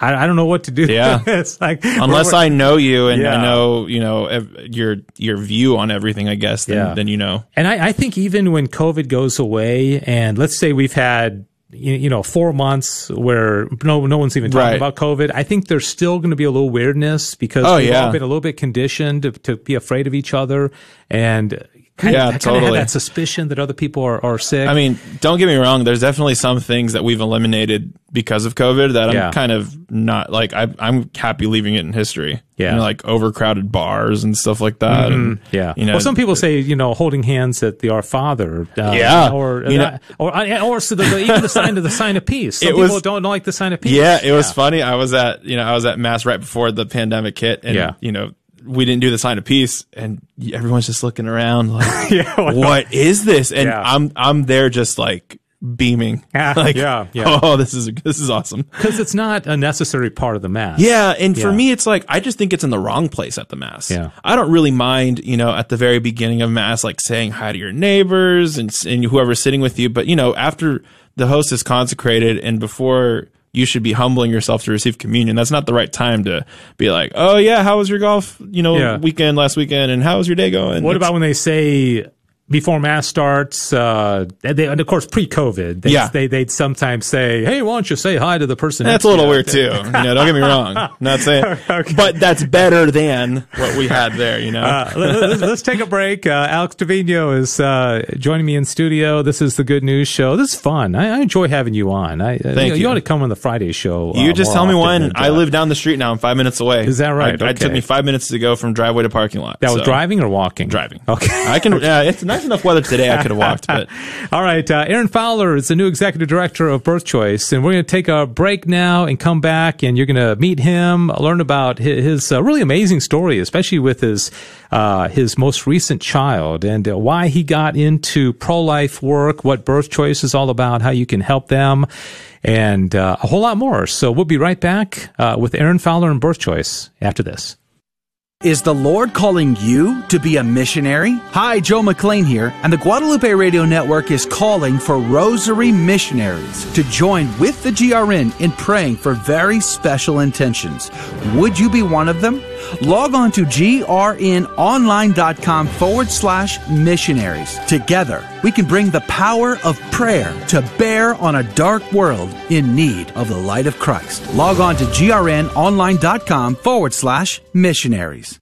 I, I don't know what to do. Yeah. it's like Unless I know you and Yeah. I know, you know, ev- your your view on everything, I guess, then, Yeah. then you know. And I, I think even when COVID goes away, and let's say we've had you you know four months where no no one's even talking Right. about COVID, I think there's still going to be a little weirdness because Oh, we've yeah. all been a little bit conditioned to, to be afraid of each other and kind Yeah, of totally. have that suspicion that other people are, are sick. I mean, don't get me wrong. There's definitely some things that we've eliminated because of COVID that I'm Yeah. kind of not like. I, I'm happy leaving it in history. Yeah. you know, like overcrowded bars and stuff like that. Mm-hmm. yeah. you know, well, some people say you know holding hands at the Our Father. Uh, Yeah. Or You know- or or so the, the, even the sign of the sign of peace. Some people was- don't like the sign of peace. Yeah, it was funny. I was at you know I was at mass right before the pandemic hit, and Yeah. you know we didn't do the sign of peace, and everyone's just looking around like, Yeah, what- what is this? And Yeah. I'm I'm there just like beaming, Yeah, like yeah, yeah. oh this is this is awesome. because it's not a necessary part of the mass. Yeah, and for me, it's like I just think it's in the wrong place at the mass. Yeah. I don't really mind, you know, at the very beginning of mass, like saying hi to your neighbors and and whoever's sitting with you. But you know, after the host is consecrated and before you should be humbling yourself to receive communion. That's not the right time to be like, oh yeah, how was your golf, you know, Yeah. weekend last weekend, and how was your day going? What It's- about when they say before mass starts? Uh, they, and of course, pre-COVID, they, Yeah. they they'd sometimes say, "Hey, why don't you say hi to the person?" That's a little weird too. You know, don't get me wrong. Not saying, but that's better than what we had there. You know. Uh, let, us let's take a break. Uh, Alex Trevino is uh, joining me in studio. This is the Good News Show. This is fun. I, I enjoy having you on. I, Thank you. you. ought to come on the Friday show. You uh, just tell me when. and, I uh, live down the street now. I'm five minutes away. Is that right? I, It took me five minutes to go from driveway to parking lot. That was driving or walking? Driving. Okay. I can. Yeah, it's nice enough weather today. I could have walked, but All right, uh, Aaron Fowler is the new executive director of Birth Choice, and we're going to take a break now and come back, and you're going to meet him, learn about his, his uh, really amazing story, especially with his uh, his most recent child, and uh, why he got into pro life work, what Birth Choice is all about, how you can help them, and uh, a whole lot more. So we'll be right back uh, with Aaron Fowler and Birth Choice after this. Is the Lord calling you to be a missionary? Hi, Joe McLean here, and the Guadalupe Radio Network is calling for Rosary missionaries to join with the GRN in praying for very special intentions. Would you be one of them? Log on to grnonline.com forward slash missionaries. Together, we can bring the power of prayer to bear on a dark world in need of the light of Christ. Log on to grnonline.com forward slash missionaries.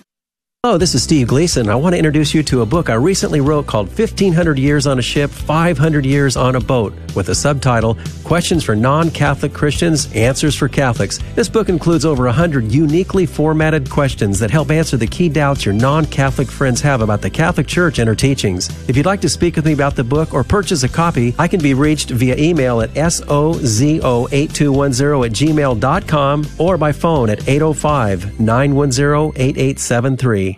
Hello, this is Steve Gleason. I want to introduce you to a book I recently wrote called 1500 Years on a Ship, 500 Years on a Boat, with the subtitle Questions for Non Catholic Christians, Answers for Catholics. This book includes over 100 uniquely formatted questions that help answer the key doubts your non Catholic friends have about the Catholic Church and her teachings. If you'd like to speak with me about the book or purchase a copy, I can be reached via email at sozo8210 at gmail.com or by phone at 805 910 8873.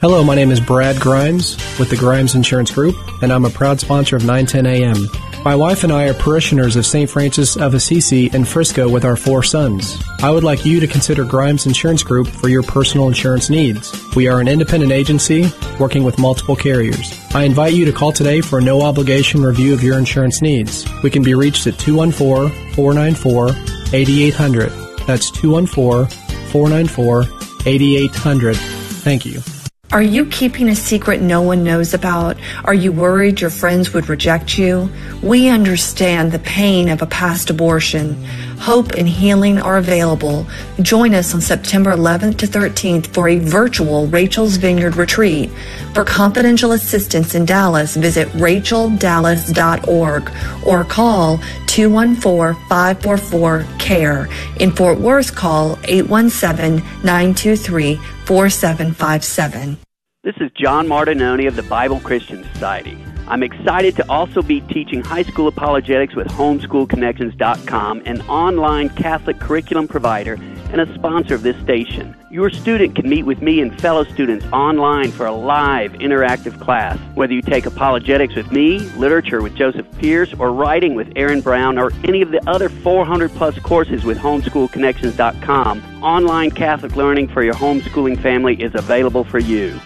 Hello, my name is Brad Grimes with the Grimes Insurance Group, and I'm a proud sponsor of 910 AM. My wife and I are parishioners of St. Francis of Assisi in Frisco with our four sons. I would like you to consider Grimes Insurance Group for your personal insurance needs. We are an independent agency working with multiple carriers. I invite you to call today for a no obligation review of your insurance needs. We can be reached at 214 494 8800. That's 214 494 8800. Thank you. Are you keeping a secret no one knows about? Are you worried your friends would reject you? We understand the pain of a past abortion. Hope and healing are available. Join us on September 11th to 13th for a virtual Rachel's Vineyard retreat. For confidential assistance in Dallas, visit racheldallas.org or call 214-544-CARE. In Fort Worth, call 817-923-4757. This is John Martignoni of the Bible Christian Society. I'm excited to also be teaching high school apologetics with homeschoolconnections.com, an online Catholic curriculum provider and a sponsor of this station. Your student can meet with me and fellow students online for a live interactive class. Whether you take apologetics with me, literature with Joseph Pearce, or writing with Aaron Brown, or any of the other 400 plus courses with homeschoolconnections.com, online Catholic learning for your homeschooling family is available for you.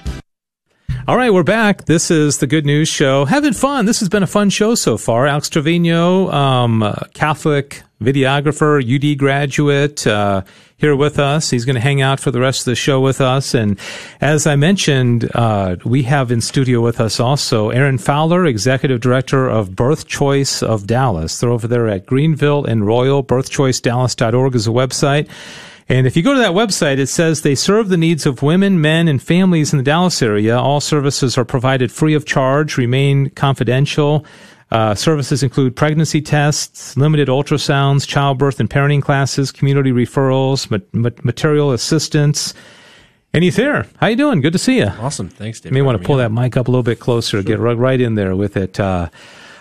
All right, we're back. This is the Good News Show. Having fun. This has been a fun show so far. Alex Trevino, um, Catholic videographer, UD graduate, uh, here with us. He's going to hang out for the rest of the show with us. And as I mentioned, uh, we have in studio with us also Aaron Fowler, executive director of Birth Choice of Dallas. They're over there at Greenville and Royal. BirthChoiceDallas.org is a website. And if you go to that website, it says they serve the needs of women, men, and families in the Dallas area. All services are provided free of charge, remain confidential. Uh, services include pregnancy tests, limited ultrasounds, childbirth and parenting classes, community referrals, ma- ma- material assistance. And he's there. How you doing? Good to see you. Awesome. Thanks, Dave. You may want to pull that mic up a little bit closer. Sure. Get right, right in there with it. Uh,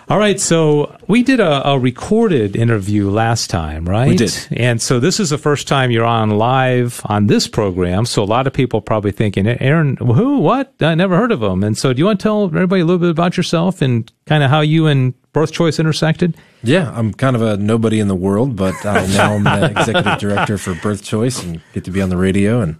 all right, so we did a, a, recorded interview last time, right? We did. And so this is the first time you're on live on this program. So a lot of people probably thinking, eh, Aaron, who, what? I never heard of him. And so do you want to tell everybody a little bit about yourself and kind of how you and Birth Choice intersected? Yeah, I'm kind of a nobody in the world, but now I now am the executive director for Birth Choice and get to be on the radio and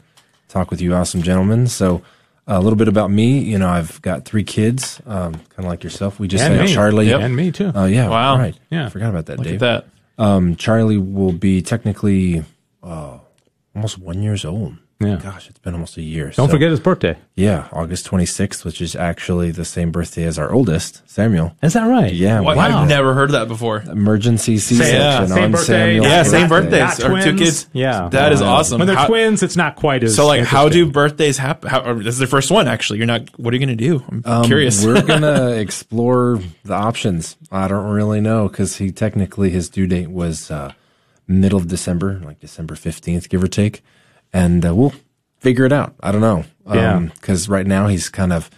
talk with you awesome gentlemen. So a little bit about me. You know, I've got three kids, um, kind of like yourself. We just and had me. Charlie. Yep. And me too. Oh, uh, yeah. Wow. Right. Yeah. Forgot about that, Look Dave. at that. Um, Charlie will be technically uh, almost one years old. Yeah. Gosh, it's been almost a year. Don't so, forget his birthday. Yeah, August 26th, which is actually the same birthday as our oldest, Samuel. Is that right? Yeah. What? wow. I've never heard of that before. Emergency C-section yeah, same on birthday. Samuel's Yeah, same birthday. birthdays. Not Or two twins. kids. Yeah. That is awesome. When they're How- twins, it's not quite as So, like, how do birthdays happen? How, or this is their first one, actually. You're not. What are you going to do? I'm Um, curious. we're gonna explore the options. I don't really know because he technically his due date was uh, middle of December, like December fifteenth, give or take, and uh, we'll figure it out. I don't know. Yeah. Because right now he's kind of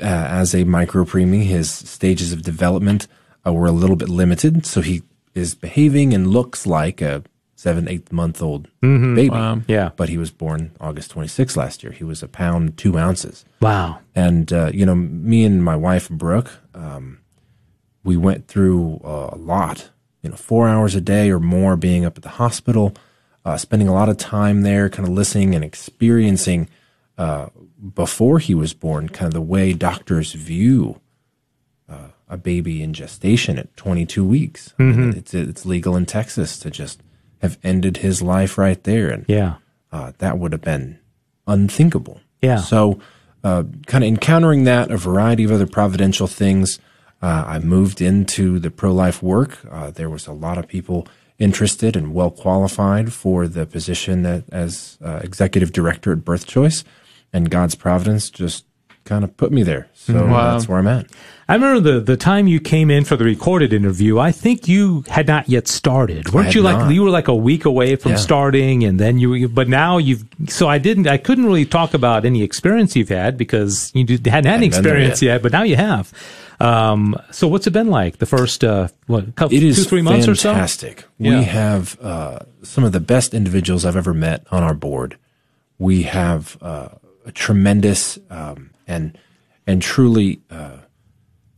uh, as a micro preemie, his stages of development uh, were a little bit limited, so he is behaving and looks like a seven, eight month old baby. Yeah. But he was born August 26th last year. He was a pound, two ounces. Wow. And, uh, you know, me and my wife, Brooke, um, we went through uh, a lot, you know, four hours a day or more being up at the hospital, uh, spending a lot of time there, kind of listening and experiencing uh, before he was born, kind of the way doctors view uh, a baby in gestation at 22 weeks. I mean, it's, it's legal in Texas to just have ended his life right there. And Yeah. uh, that would have been unthinkable. Yeah. So, uh, kind of encountering that, a variety of other providential things. Uh, I moved into the pro life work. Uh, there was a lot of people interested and well qualified for the position that, as uh, executive director at Birth Choice, and God's providence just kind of put me there. So that's where I'm at. I remember the, the time you came in for the recorded interview. I think you had not yet started, weren't you? Like not. you were like a week away from Yeah. starting, and then you. But now you've. So I didn't. I couldn't really talk about any experience you've had because you hadn't had any Hadn't been there experience yet. yet. But now you have. Um, so what's it been like the first uh, what couple, It is two three months or so? fantastic. Yeah. We have uh, some of the best individuals I've ever met on our board. We have uh, a tremendous um, and and truly uh,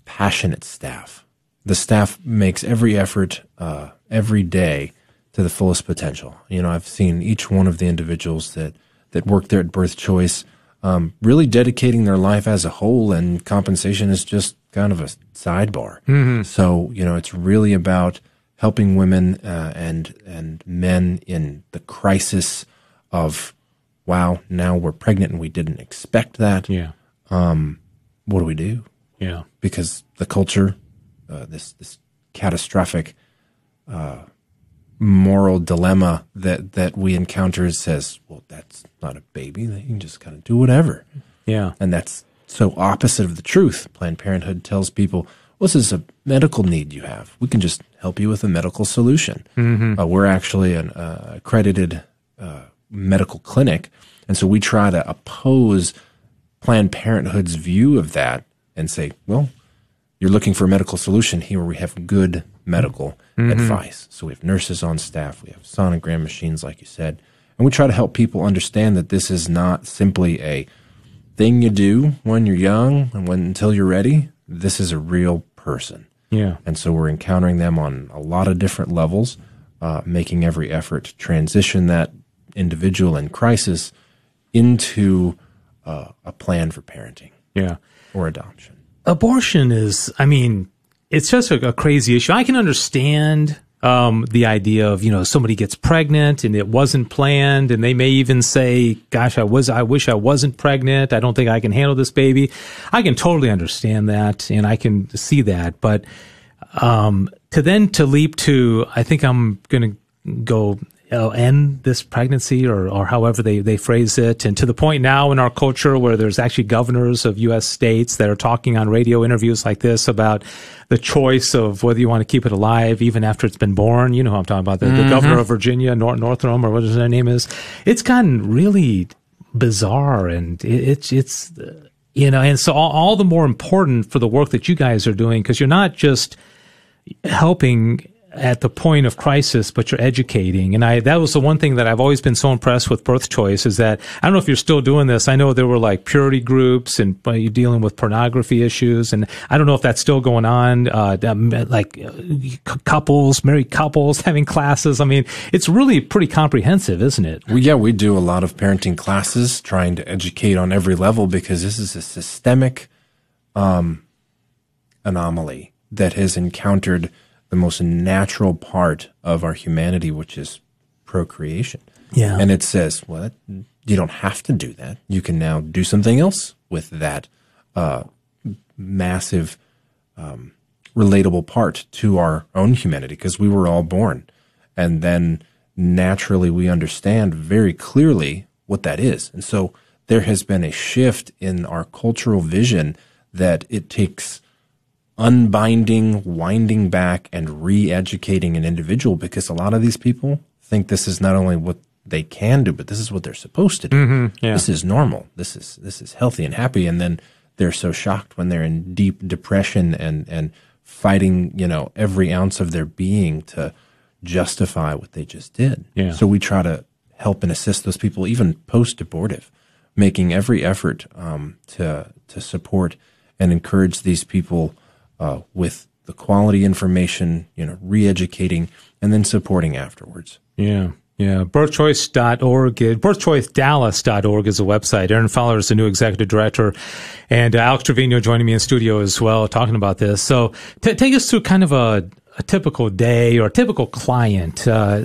passionate staff. the staff makes every effort uh, every day to the fullest potential. You know, I've seen each one of the individuals that that work there at Birth Choice um, really dedicating their life as a whole, and compensation is just kind of a sidebar. Mm-hmm. So you know, it's really about helping women uh, and and men in the crisis of wow, now we're pregnant and we didn't expect that. Yeah. Um, what do we do? Yeah. Because the culture, uh, this this catastrophic uh, moral dilemma that that we encounter says, well, that's not a baby. They can just kind of do whatever. Yeah. And that's so opposite of the truth. Planned Parenthood tells people, well, this is a medical need you have. We can just help you with a medical solution. Mhm. Uh, we're actually an uh, accredited uh, medical clinic. And so we try to oppose Planned Parenthood's view of that and say, well, you're looking for a medical solution here we have good medical Mhm. advice. So we have nurses on staff, we have sonogram machines, like you said, and we try to help people understand that this is not simply a thing you do when you're young and when until you're ready. This is a real person. Yeah. And so we're encountering them on a lot of different levels, uh, making every effort to transition that individual in crisis into uh, a plan for parenting. Yeah. Or adoption. abortion is i mean it's just a, a crazy issue i can understand um, the idea of you know somebody gets pregnant and it wasn't planned and they may even say gosh i was i wish i wasn't pregnant. I don't think i can handle this baby. I can totally understand that and i can see that but um, to then to leap to i think i'm gonna go uh, end this pregnancy or, or however they, they phrase it. And to the point now in our culture where there's actually governors of U.S. states that are talking on radio interviews like this about the choice of whether you want to keep it alive even after it's been born. You know who I'm talking about, the, the Mhm. governor of Virginia, Nor- Northam, or what his name is. It's gotten really bizarre and it, it's, it's, you know, and so all, all the more important for the work that you guys are doing because you're not just helping at the point of crisis, but you're educating. And I, that was the one thing that I've always been so impressed with birth choice is that I don't know if you're still doing this. I know there were like purity groups and uh, you're dealing with pornography issues. And I don't know if that's still going on. Uh, um, like uh, couples, married couples having classes. I mean, it's really pretty comprehensive, isn't it? Well, yeah, we do a lot of parenting classes trying to educate on every level because this is a systemic um, anomaly that has encountered the most natural part of our humanity, which is procreation. Yeah. And it says, well, you don't have to do that. You can now do something else with that uh, massive, um, relatable part to our own humanity because we were all born. And then naturally we understand very clearly what that is. And so there has been a shift in our cultural vision that it takes unbinding, winding back, and re educating an individual because a lot of these people think this is not only what they can do, but this is what they're supposed to do. Mhm, yeah. This is normal. This is this is healthy and happy. And then they're so shocked when they're in deep depression and and fighting, you know, every ounce of their being to justify what they just did. Yeah. So we try to help and assist those people, even post abortive, making every effort um, to to support and encourage these people uh, with the quality information, you know, re-educating and then supporting afterwards. Yeah. Yeah. Birthchoice.org. Birthchoicedallas.org is a website. Aaron Fowler is the new executive director and uh, Alex Trevino joining me in studio as well, talking about this. So t- take us through kind of a, a typical day or a typical client. Uh,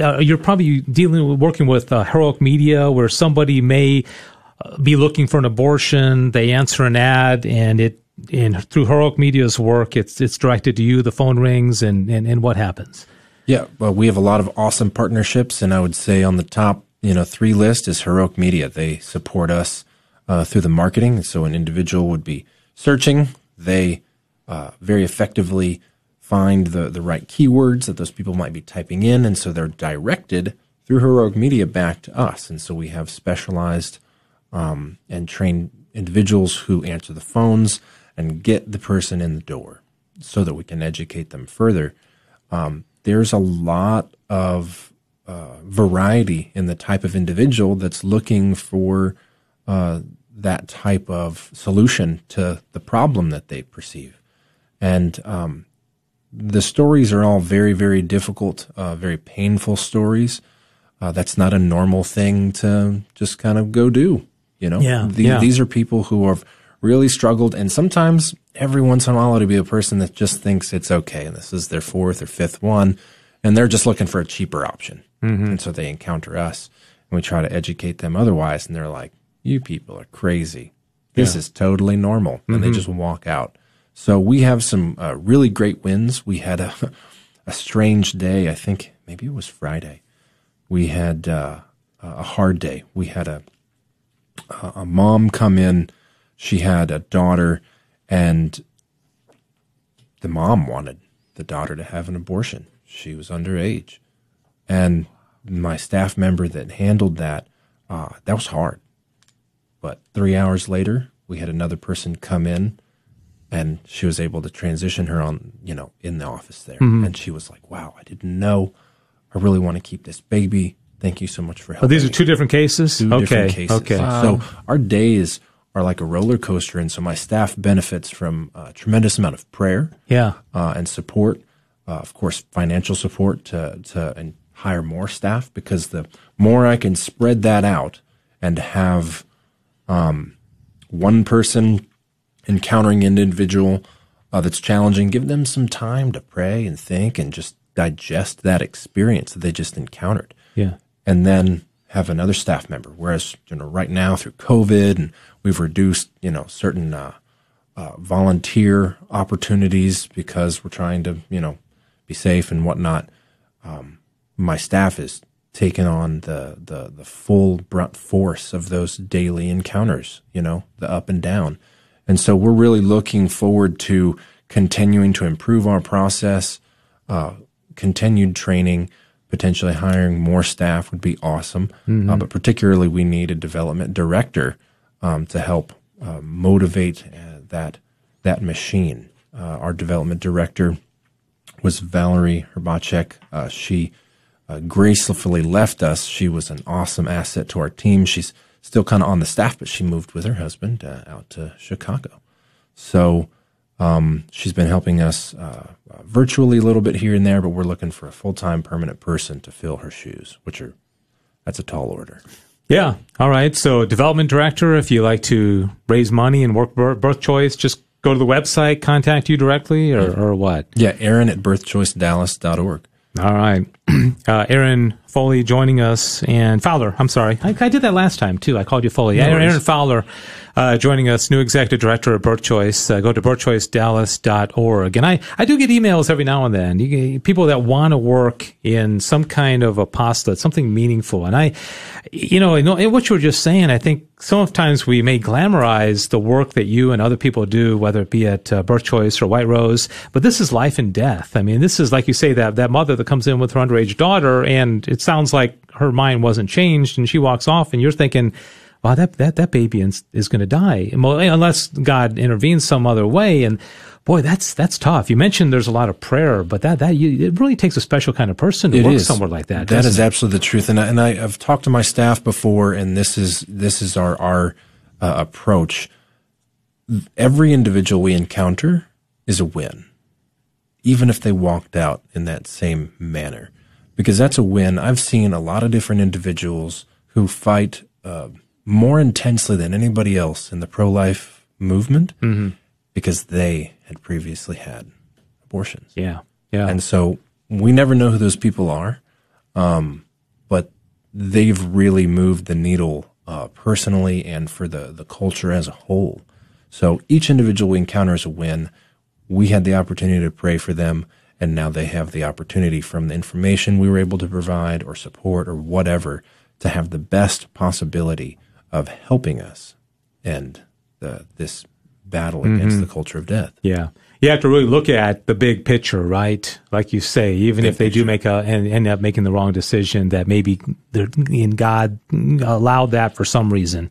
uh, you're probably dealing with working with uh, heroic media where somebody may uh, be looking for an abortion. They answer an ad and it, and through heroic media's work, it's, it's directed to you. The phone rings and, and, and what happens? Yeah, well, we have a lot of awesome partnerships, and I would say on the top, you know, three list is Heroic Media. They support us uh, through the marketing. So an individual would be searching, they uh, very effectively find the the right keywords that those people might be typing in, and so they're directed through Heroic Media back to us. And so we have specialized um, and trained individuals who answer the phones and get the person in the door, so that we can educate them further. Um, there's a lot of uh, variety in the type of individual that's looking for uh, that type of solution to the problem that they perceive. And um, the stories are all very, very difficult, uh, very painful stories. Uh, that's not a normal thing to just kind of go do. You know, Yeah, The- yeah. these are people who have really struggled, and sometimes every once in a while it'll be a person that just thinks it's okay, and this is their fourth or fifth one, and they're just looking for a cheaper option, Mm-hmm. and so they encounter us, and we try to educate them otherwise, and they're like, "You people are crazy. This is totally normal," and they just walk out. So we have some uh, really great wins. We had a a strange day. I think maybe it was Friday. We had uh, a hard day. We had a a mom come in. She had a daughter, and the mom wanted the daughter to have an abortion. She was underage, and my staff member that handled that uh, that was hard. But three hours later, we had another person come in, and she was able to transition her on, you know, in the office there. And she was like, "Wow, I didn't know. I really want to keep this baby. Thank you so much for Oh, helping." these are two different cases. two okay. different cases. Okay. So our days are like a roller coaster, and so my staff benefits from a tremendous amount of prayer Yeah. uh, and support. Uh, of course, financial support to to and hire more staff because the more I can spread that out and have um, one person encountering an individual uh, that's challenging, give them some time to pray and think and just digest that experience that they just encountered Yeah. and then have another staff member. Whereas, you know, right now through COVID and we've reduced, you know, certain uh, uh, volunteer opportunities because we're trying to, you know, be safe and whatnot. Um, my staff is taking on the, the, the full brunt force of those daily encounters, you know, the up and down. And so we're really looking forward to continuing to improve our process, uh, continued training, potentially hiring more staff would be awesome. Uh, but particularly, we need a development director um, to help uh, motivate uh, that that machine. Uh, our development director was Valerie Herbacek. Uh, she uh, gracefully left us. She was an awesome asset to our team. She's still kind of on the staff, but she moved with her husband uh, out to Chicago. So um, she's been helping us uh, uh, virtually a little bit here and there, but we're looking for a full time permanent person to fill her shoes, which are that's a tall order. Yeah. All right. So, development director, if you like to raise money and work bir- birth choice, just go to the website, contact you directly, or, or what? Yeah, Aaron at birthchoicedallas.org. All right. Uh, Aaron Foley joining us and Fowler. I'm sorry. I, I did that last time too. I called you Foley. No Aaron. Aaron Fowler uh, joining us, new executive director of Birth Choice. Uh, go to birthchoicedallas.org. And I, I do get emails every now and then. People that want to work in some kind of apostolate, something meaningful. And I, you know, in what you were just saying, I think sometimes we may glamorize the work that you and other people do, whether it be at uh, Birth Choice or White Rose, but this is life and death. I mean, this is like you say that that mother that comes in with her underage daughter, and it sounds like her mind wasn't changed, and she walks off, and you're thinking. Wow, that that that baby is, is going to die, unless God intervenes some other way. And boy, that's that's tough. You mentioned there's a lot of prayer, but that that you, it really takes a special kind of person to It work is. somewhere like that. That is it? absolutely the truth, and I, and I, I've talked to my staff before, and this is this is our our uh, approach. Every individual we encounter is a win, even if they walked out in that same manner, because that's a win. I've seen a lot of different individuals who fight uh, more intensely than anybody else in the pro life movement because they had previously had abortions. Yeah, yeah. And so we never know who those people are, um, but they've really moved the needle uh, personally and for the, the culture as a whole. So each individual we encounter is a win. We had the opportunity to pray for them, and now they have the opportunity from the information we were able to provide or support or whatever to have the best possibility of helping us end the, this battle against mm-hmm. the culture of death. Yeah. You have to really look at the big picture, right? Like you say, even if they do make a and end up making the wrong decision, that maybe they're, in God allowed that for some reason.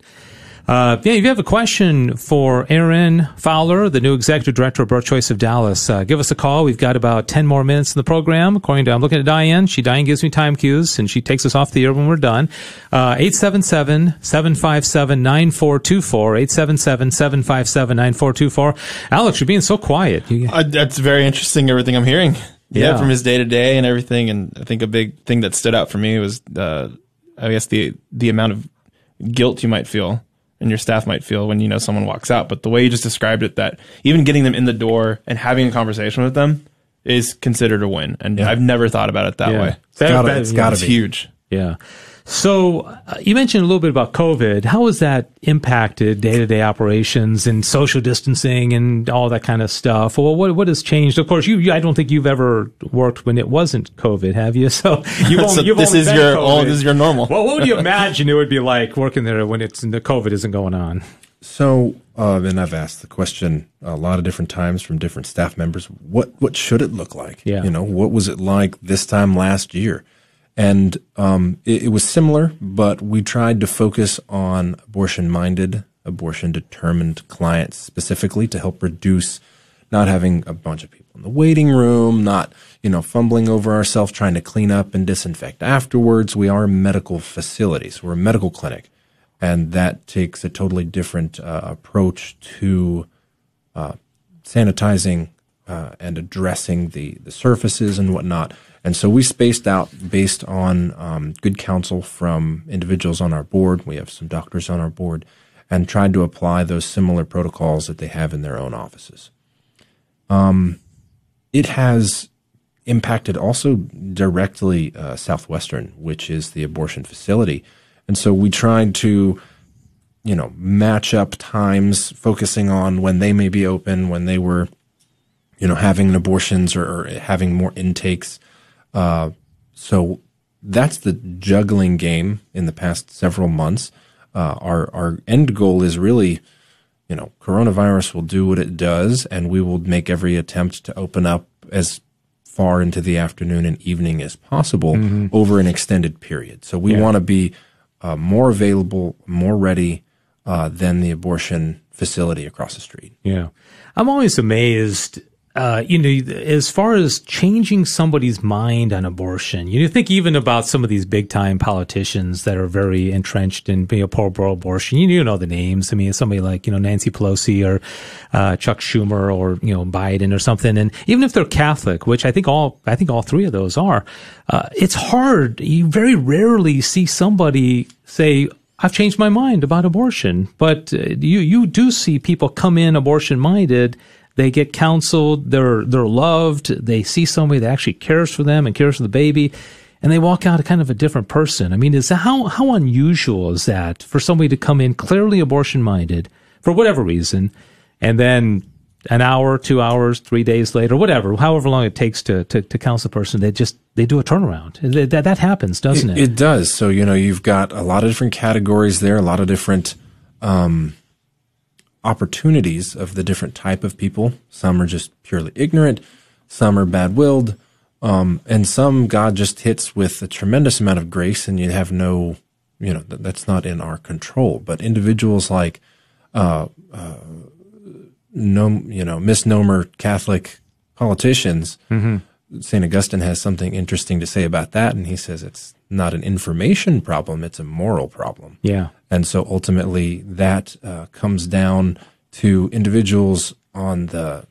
Uh, yeah, if you have a question for Aaron Fowler, the new executive director of Birth Choice of Dallas, uh, give us a call. We've got about 10 more minutes in the program. According to, I'm looking at Diane. She, Diane gives me time cues and she takes us off the air when we're done. Uh, 877-757-9424, 877-757-9424. Alex, you're being so quiet. You, Uh, that's very interesting. Everything I'm hearing, yeah, Yeah. from his day to day and everything. And I think a big thing that stood out for me was, uh, I guess the the amount of guilt you might feel and your staff might feel when you know someone walks out. But the way you just described it, that even getting them in the door and having a conversation with them is considered a win. And I've never thought about it that Yeah. way. That- gotta- that- it's yeah, gotta It's be. huge. Yeah. So uh, you mentioned a little bit about COVID. How has that impacted day-to-day operations and social distancing and all that kind of stuff? Well, what what has changed? Of course, you, you I don't think you've ever worked when it wasn't COVID, have you? So you've only, So this only is your- COVID. oh, this is your normal. Well, what would you imagine it would be like working there when it's the COVID isn't going on? So, uh, and I've asked the question a lot of different times from different staff members. What what should it look like? Yeah. You know, what was it like this time last year? And um, it, it was similar, but we tried to focus on abortion-minded, abortion-determined clients specifically to help reduce not having a bunch of people in the waiting room, not you know fumbling over ourselves trying to clean up and disinfect afterwards. We are a medical facility, so we're a medical clinic and that takes a totally different uh, approach to uh, sanitizing uh, and addressing the the surfaces and whatnot. And so we spaced out based on um, good counsel from individuals on our board. We have some doctors on our board, and tried to apply those similar protocols that they have in their own offices. Um, it has impacted also directly uh, Southwestern, which is the abortion facility. And so we tried to, you know, match up times, focusing on when they may be open, when they were, you know, having abortions or, or having more intakes. Uh, so that's the juggling game in the past several months. Uh, our our end goal is really, you know, coronavirus will do what it does, and we will make every attempt to open up as far into the afternoon and evening as possible over an extended period. So we Yeah. want to be uh, more available, more ready uh, than the abortion facility across the street. Yeah. I'm always amazed, uh, you know, as far as changing somebody's mind on abortion. You think even about some of these big time politicians that are very entrenched in you know, pro abortion. You, you know the names. I mean, somebody like, you know, Nancy Pelosi or uh, Chuck Schumer or, you know, Biden or something. And even if they're Catholic, which I think all, I think all three of those are, uh, it's hard. You very rarely see somebody say, I've changed my mind about abortion, but uh, you you do see people come in abortion minded. They get counseled. They're they're loved. They see somebody that actually cares for them and cares for the baby, and they walk out a kind of a different person. I mean, is that, how how unusual is that for somebody to come in clearly abortion minded for whatever reason, and then an hour, two hours, three days later, whatever, however long it takes to to, to counsel a person, they just they do a turnaround. That that, happens, doesn't it? It does. So, you know, you've got a lot of different categories there, a lot of different um, opportunities of the different type of people. Some are just purely ignorant, some are bad willed, um, and some God just hits with a tremendous amount of grace and you have no, you know, th- that's not in our control. But individuals like, uh, uh, no, you know, misnomer Catholic politicians, St. Augustine has something interesting to say about that. And he says it's not an information problem, it's a moral problem. yeah. And so ultimately that uh, comes down to individuals on the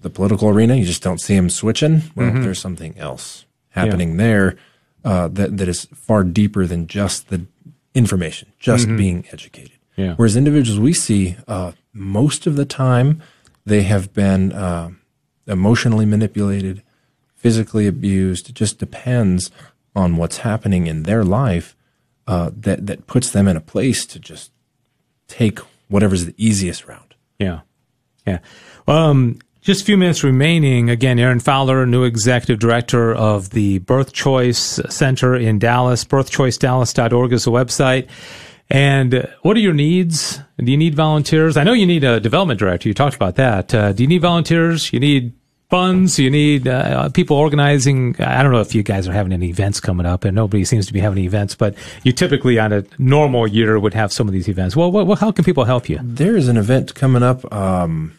the political arena. You just don't see them switching. Well, there's something else happening there uh, that that is far deeper than just the information, just being educated. Yeah. Whereas individuals we see uh, most of the time, they have been uh, emotionally manipulated, physically abused. It just depends on what's happening in their life uh, that that puts them in a place to just take whatever's the easiest route. Yeah. Yeah. Um, just a few minutes remaining. Again, Aaron Fowler, new executive director of the Birth Choice Center in Dallas. BirthChoiceDallas.org is the website. And uh, what are your needs? Do you need volunteers? I know you need a development director. You talked about that. Uh, do you need volunteers? You need funds, you need uh, people organizing. I don't know if you guys are having any events coming up, and nobody seems to be having events, but you typically on a normal year would have some of these events. Well, what, how can people help you? There is an event coming up, um,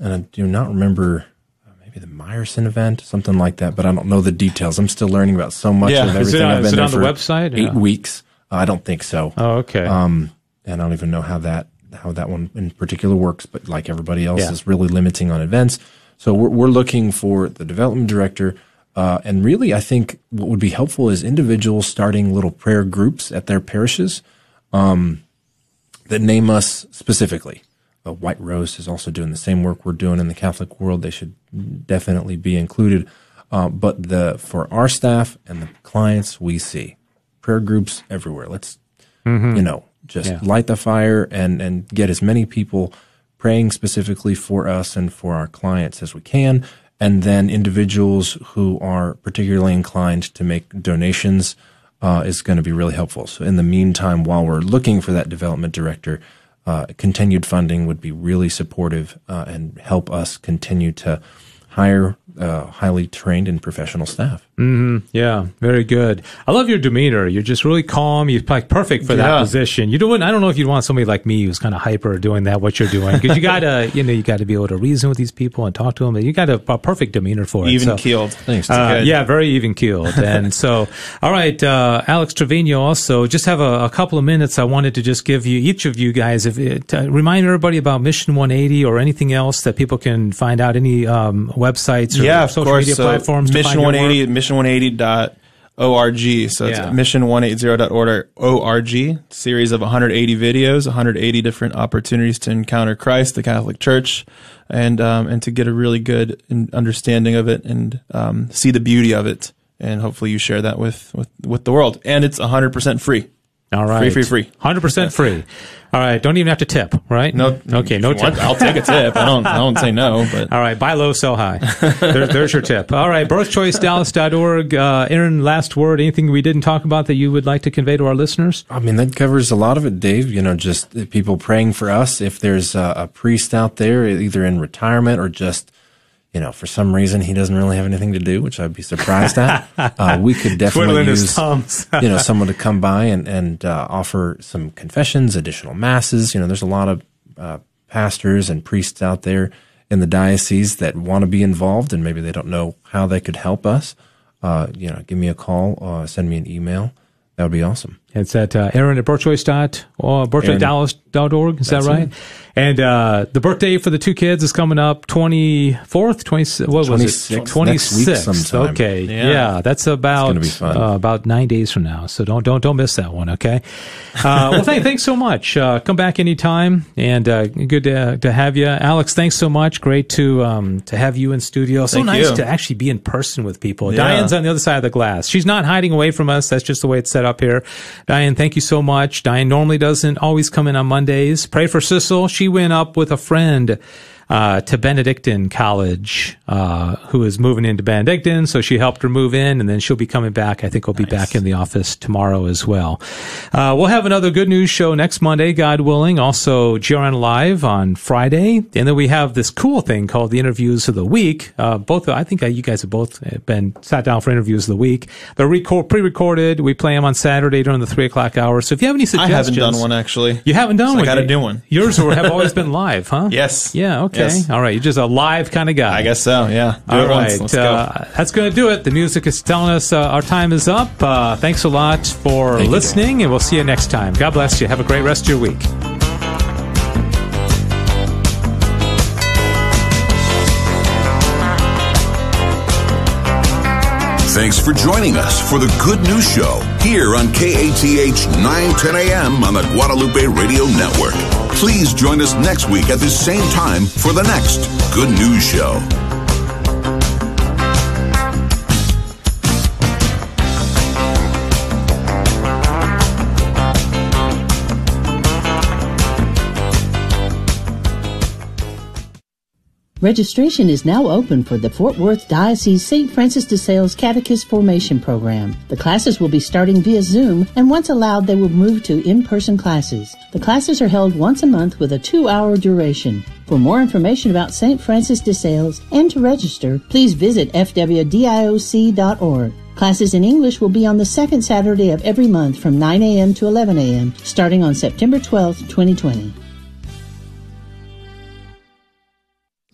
and I do not remember uh, maybe the Meyerson event, something like that, but I don't know the details. I'm still learning about so much Yeah. of Is it everything. I've been is it on the website? Eight Yeah. weeks. Uh, I don't think so. Oh, okay. Um, and I don't even know how that how that one in particular works. But like everybody else, Yeah. is really limiting on events. So we're we're looking for the development director. Uh, and really, I think what would be helpful is individuals starting little prayer groups at their parishes um, that name us specifically. Uh, White Rose is also doing the same work we're doing in the Catholic world. They should definitely be included. Uh, but the for our staff and the clients we see, prayer groups everywhere. Let's Mhm. you know just Yeah. light the fire and and get as many people praying specifically for us and for our clients as we can. And then individuals who are particularly inclined to make donations uh, is going to be really helpful. So in the meantime, while we're looking for that development director, uh, continued funding would be really supportive uh, and help us continue to hire uh, highly trained and professional staff. Hmm Yeah, very good. I love your demeanor. You're just really calm. You're like perfect for that Yeah. position. You don't. I don't know if you'd want somebody like me who's kind of hyper doing that. What you're doing because you gotta, you know, you got to be able to reason with these people and talk to them. You got a, a perfect demeanor for it. Even So- keeled. Thanks. Uh, yeah, very even keeled. And so, all right, uh, Alex Trevino. Also, just have a, a couple of minutes. I wanted to just give you each of you guys, if it, uh, remind everybody about Mission 180 or anything else that people can find out. Any um, websites or yeah, social course. media platforms. Mission find your work? 180, mission180.org. So it's Yeah. mission180.org. Series of 180 videos, 180 different opportunities to encounter Christ, the Catholic Church, and um, and to get a really good understanding of it and um, see the beauty of it. And hopefully you share that with, with, with the world. And it's 100% free. All right. Free, free, free. 100% free. All right. Don't even have to tip, right? No. Okay. No if want, tip. I'll take a tip. I don't. I don't say no. But All right. Buy low, sell high. there, there's your tip. All right. Birthchoicedallas.org. Uh, Aaron, last word. Anything we didn't talk about that you would like to convey to our listeners? I mean, that covers a lot of it, Dave. You know, just people praying for us. If there's a, a priest out there, either in retirement or just, you know, for some reason he doesn't really have anything to do, which I'd be surprised at, uh, we could definitely use, you know, someone to come by and, and uh, offer some confessions, additional masses. You know, there's a lot of uh, pastors and priests out there in the diocese that want to be involved and maybe they don't know how they could help us. Uh, you know, give me a call, uh, send me an email. That would be awesome. It's at uh, Aaron at birthchoice dot or birthchoicedallas.org. Is that right? it. And uh, the birthday for the two kids is coming up 24th, 20, what was 26th, it? next week sometime. Okay. Yeah. Yeah. that's about gonna be fun. Uh, about nine days from now. So don't don't don't miss that one. Okay. Uh, well, thank, thanks so much. Uh, come back anytime, and uh, good to, to have you, Alex. Thanks so much. Great to um, to have you in studio. So Thank nice you. to actually be in person with people. Yeah. Diane's on the other side of the glass. She's not hiding away from us. That's just the way it's set up here. Diane, thank you so much. Diane normally doesn't always come in on Mondays. Pray for Sissel. She went up with a friend uh, to Benedictine College, uh, who is moving into Benedictine. So she helped her move in, and then she'll be coming back. I think we'll be back in the office tomorrow as well. Uh, we'll have another good news show next Monday, God willing. Also, GRN Live on Friday, and then we have this cool thing called the Interviews of the Week. Uh, both, I think uh, you guys have both been sat down for Interviews of the Week. They're record, pre-recorded. We play them on Saturday during the three o'clock hour. So if you have any suggestions, I haven't done one actually. You haven't done So I one. gotta do one. Yours have always been live, huh? Yes. Yeah. Okay. Yes. All right. You're just a live kind of guy. I guess so. Yeah. Do All. Let's go. Uh, that's going to do it. The music is telling us uh, our time is up. Uh, thanks a lot for Thank you, listening, and we'll see you next time. God bless you. Have a great rest of your week. Thanks for joining us for the Good News Show here on KATH 910 AM on the Guadalupe Radio Network. Please join us next week at the same time for the next Good News Show. Registration is now open for the Fort Worth Diocese St. Francis de Sales Catechist Formation Program. The classes will be starting via Zoom, and once allowed, they will move to in-person classes. The classes are held once a month with a two-hour duration. For more information about St. Francis de Sales and to register, please visit fwdioc.org. Classes in English will be on the second Saturday of every month from 9 a.m. to 11 a.m., starting on September 12, 2020.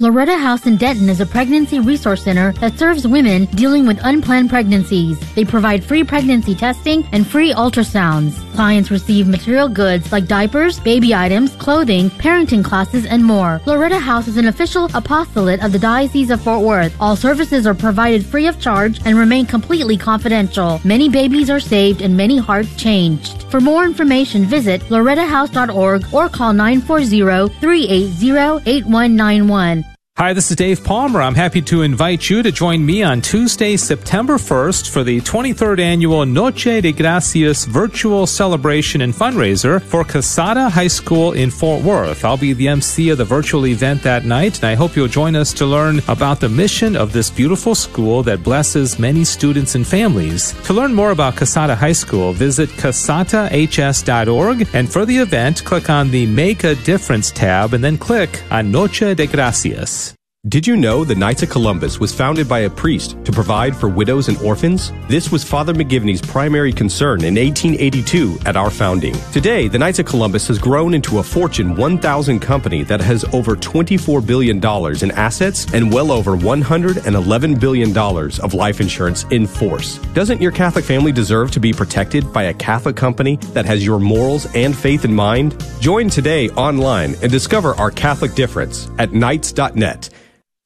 Loretta House in Denton is a pregnancy resource center that serves women dealing with unplanned pregnancies. They provide free pregnancy testing and free ultrasounds. Clients receive material goods like diapers, baby items, clothing, parenting classes, and more. Loretta House is an official apostolate of the Diocese of Fort Worth. All services are provided free of charge and remain completely confidential. Many babies are saved and many hearts changed. For more information, visit lorettahouse.org or call 940 380 8191. Hi, this is Dave Palmer. I'm happy to invite you to join me on Tuesday, September 1st for the 23rd annual Noche de Gracias virtual celebration and fundraiser for Cassata High School in Fort Worth. I'll be the MC of the virtual event that night, and I hope you'll join us to learn about the mission of this beautiful school that blesses many students and families. To learn more about Cassata High School, visit cassatahs.org, and for the event, click on the Make a Difference tab and then click on Noche de Gracias. Did you know the Knights of Columbus was founded by a priest to provide for widows and orphans? This was Father McGivney's primary concern in 1882 at our founding. Today, the Knights of Columbus has grown into a Fortune 1000 company that has over $24 billion in assets and well over $111 billion of life insurance in force. Doesn't your Catholic family deserve to be protected by a Catholic company that has your morals and faith in mind? Join today online and discover our Catholic difference at knights.net.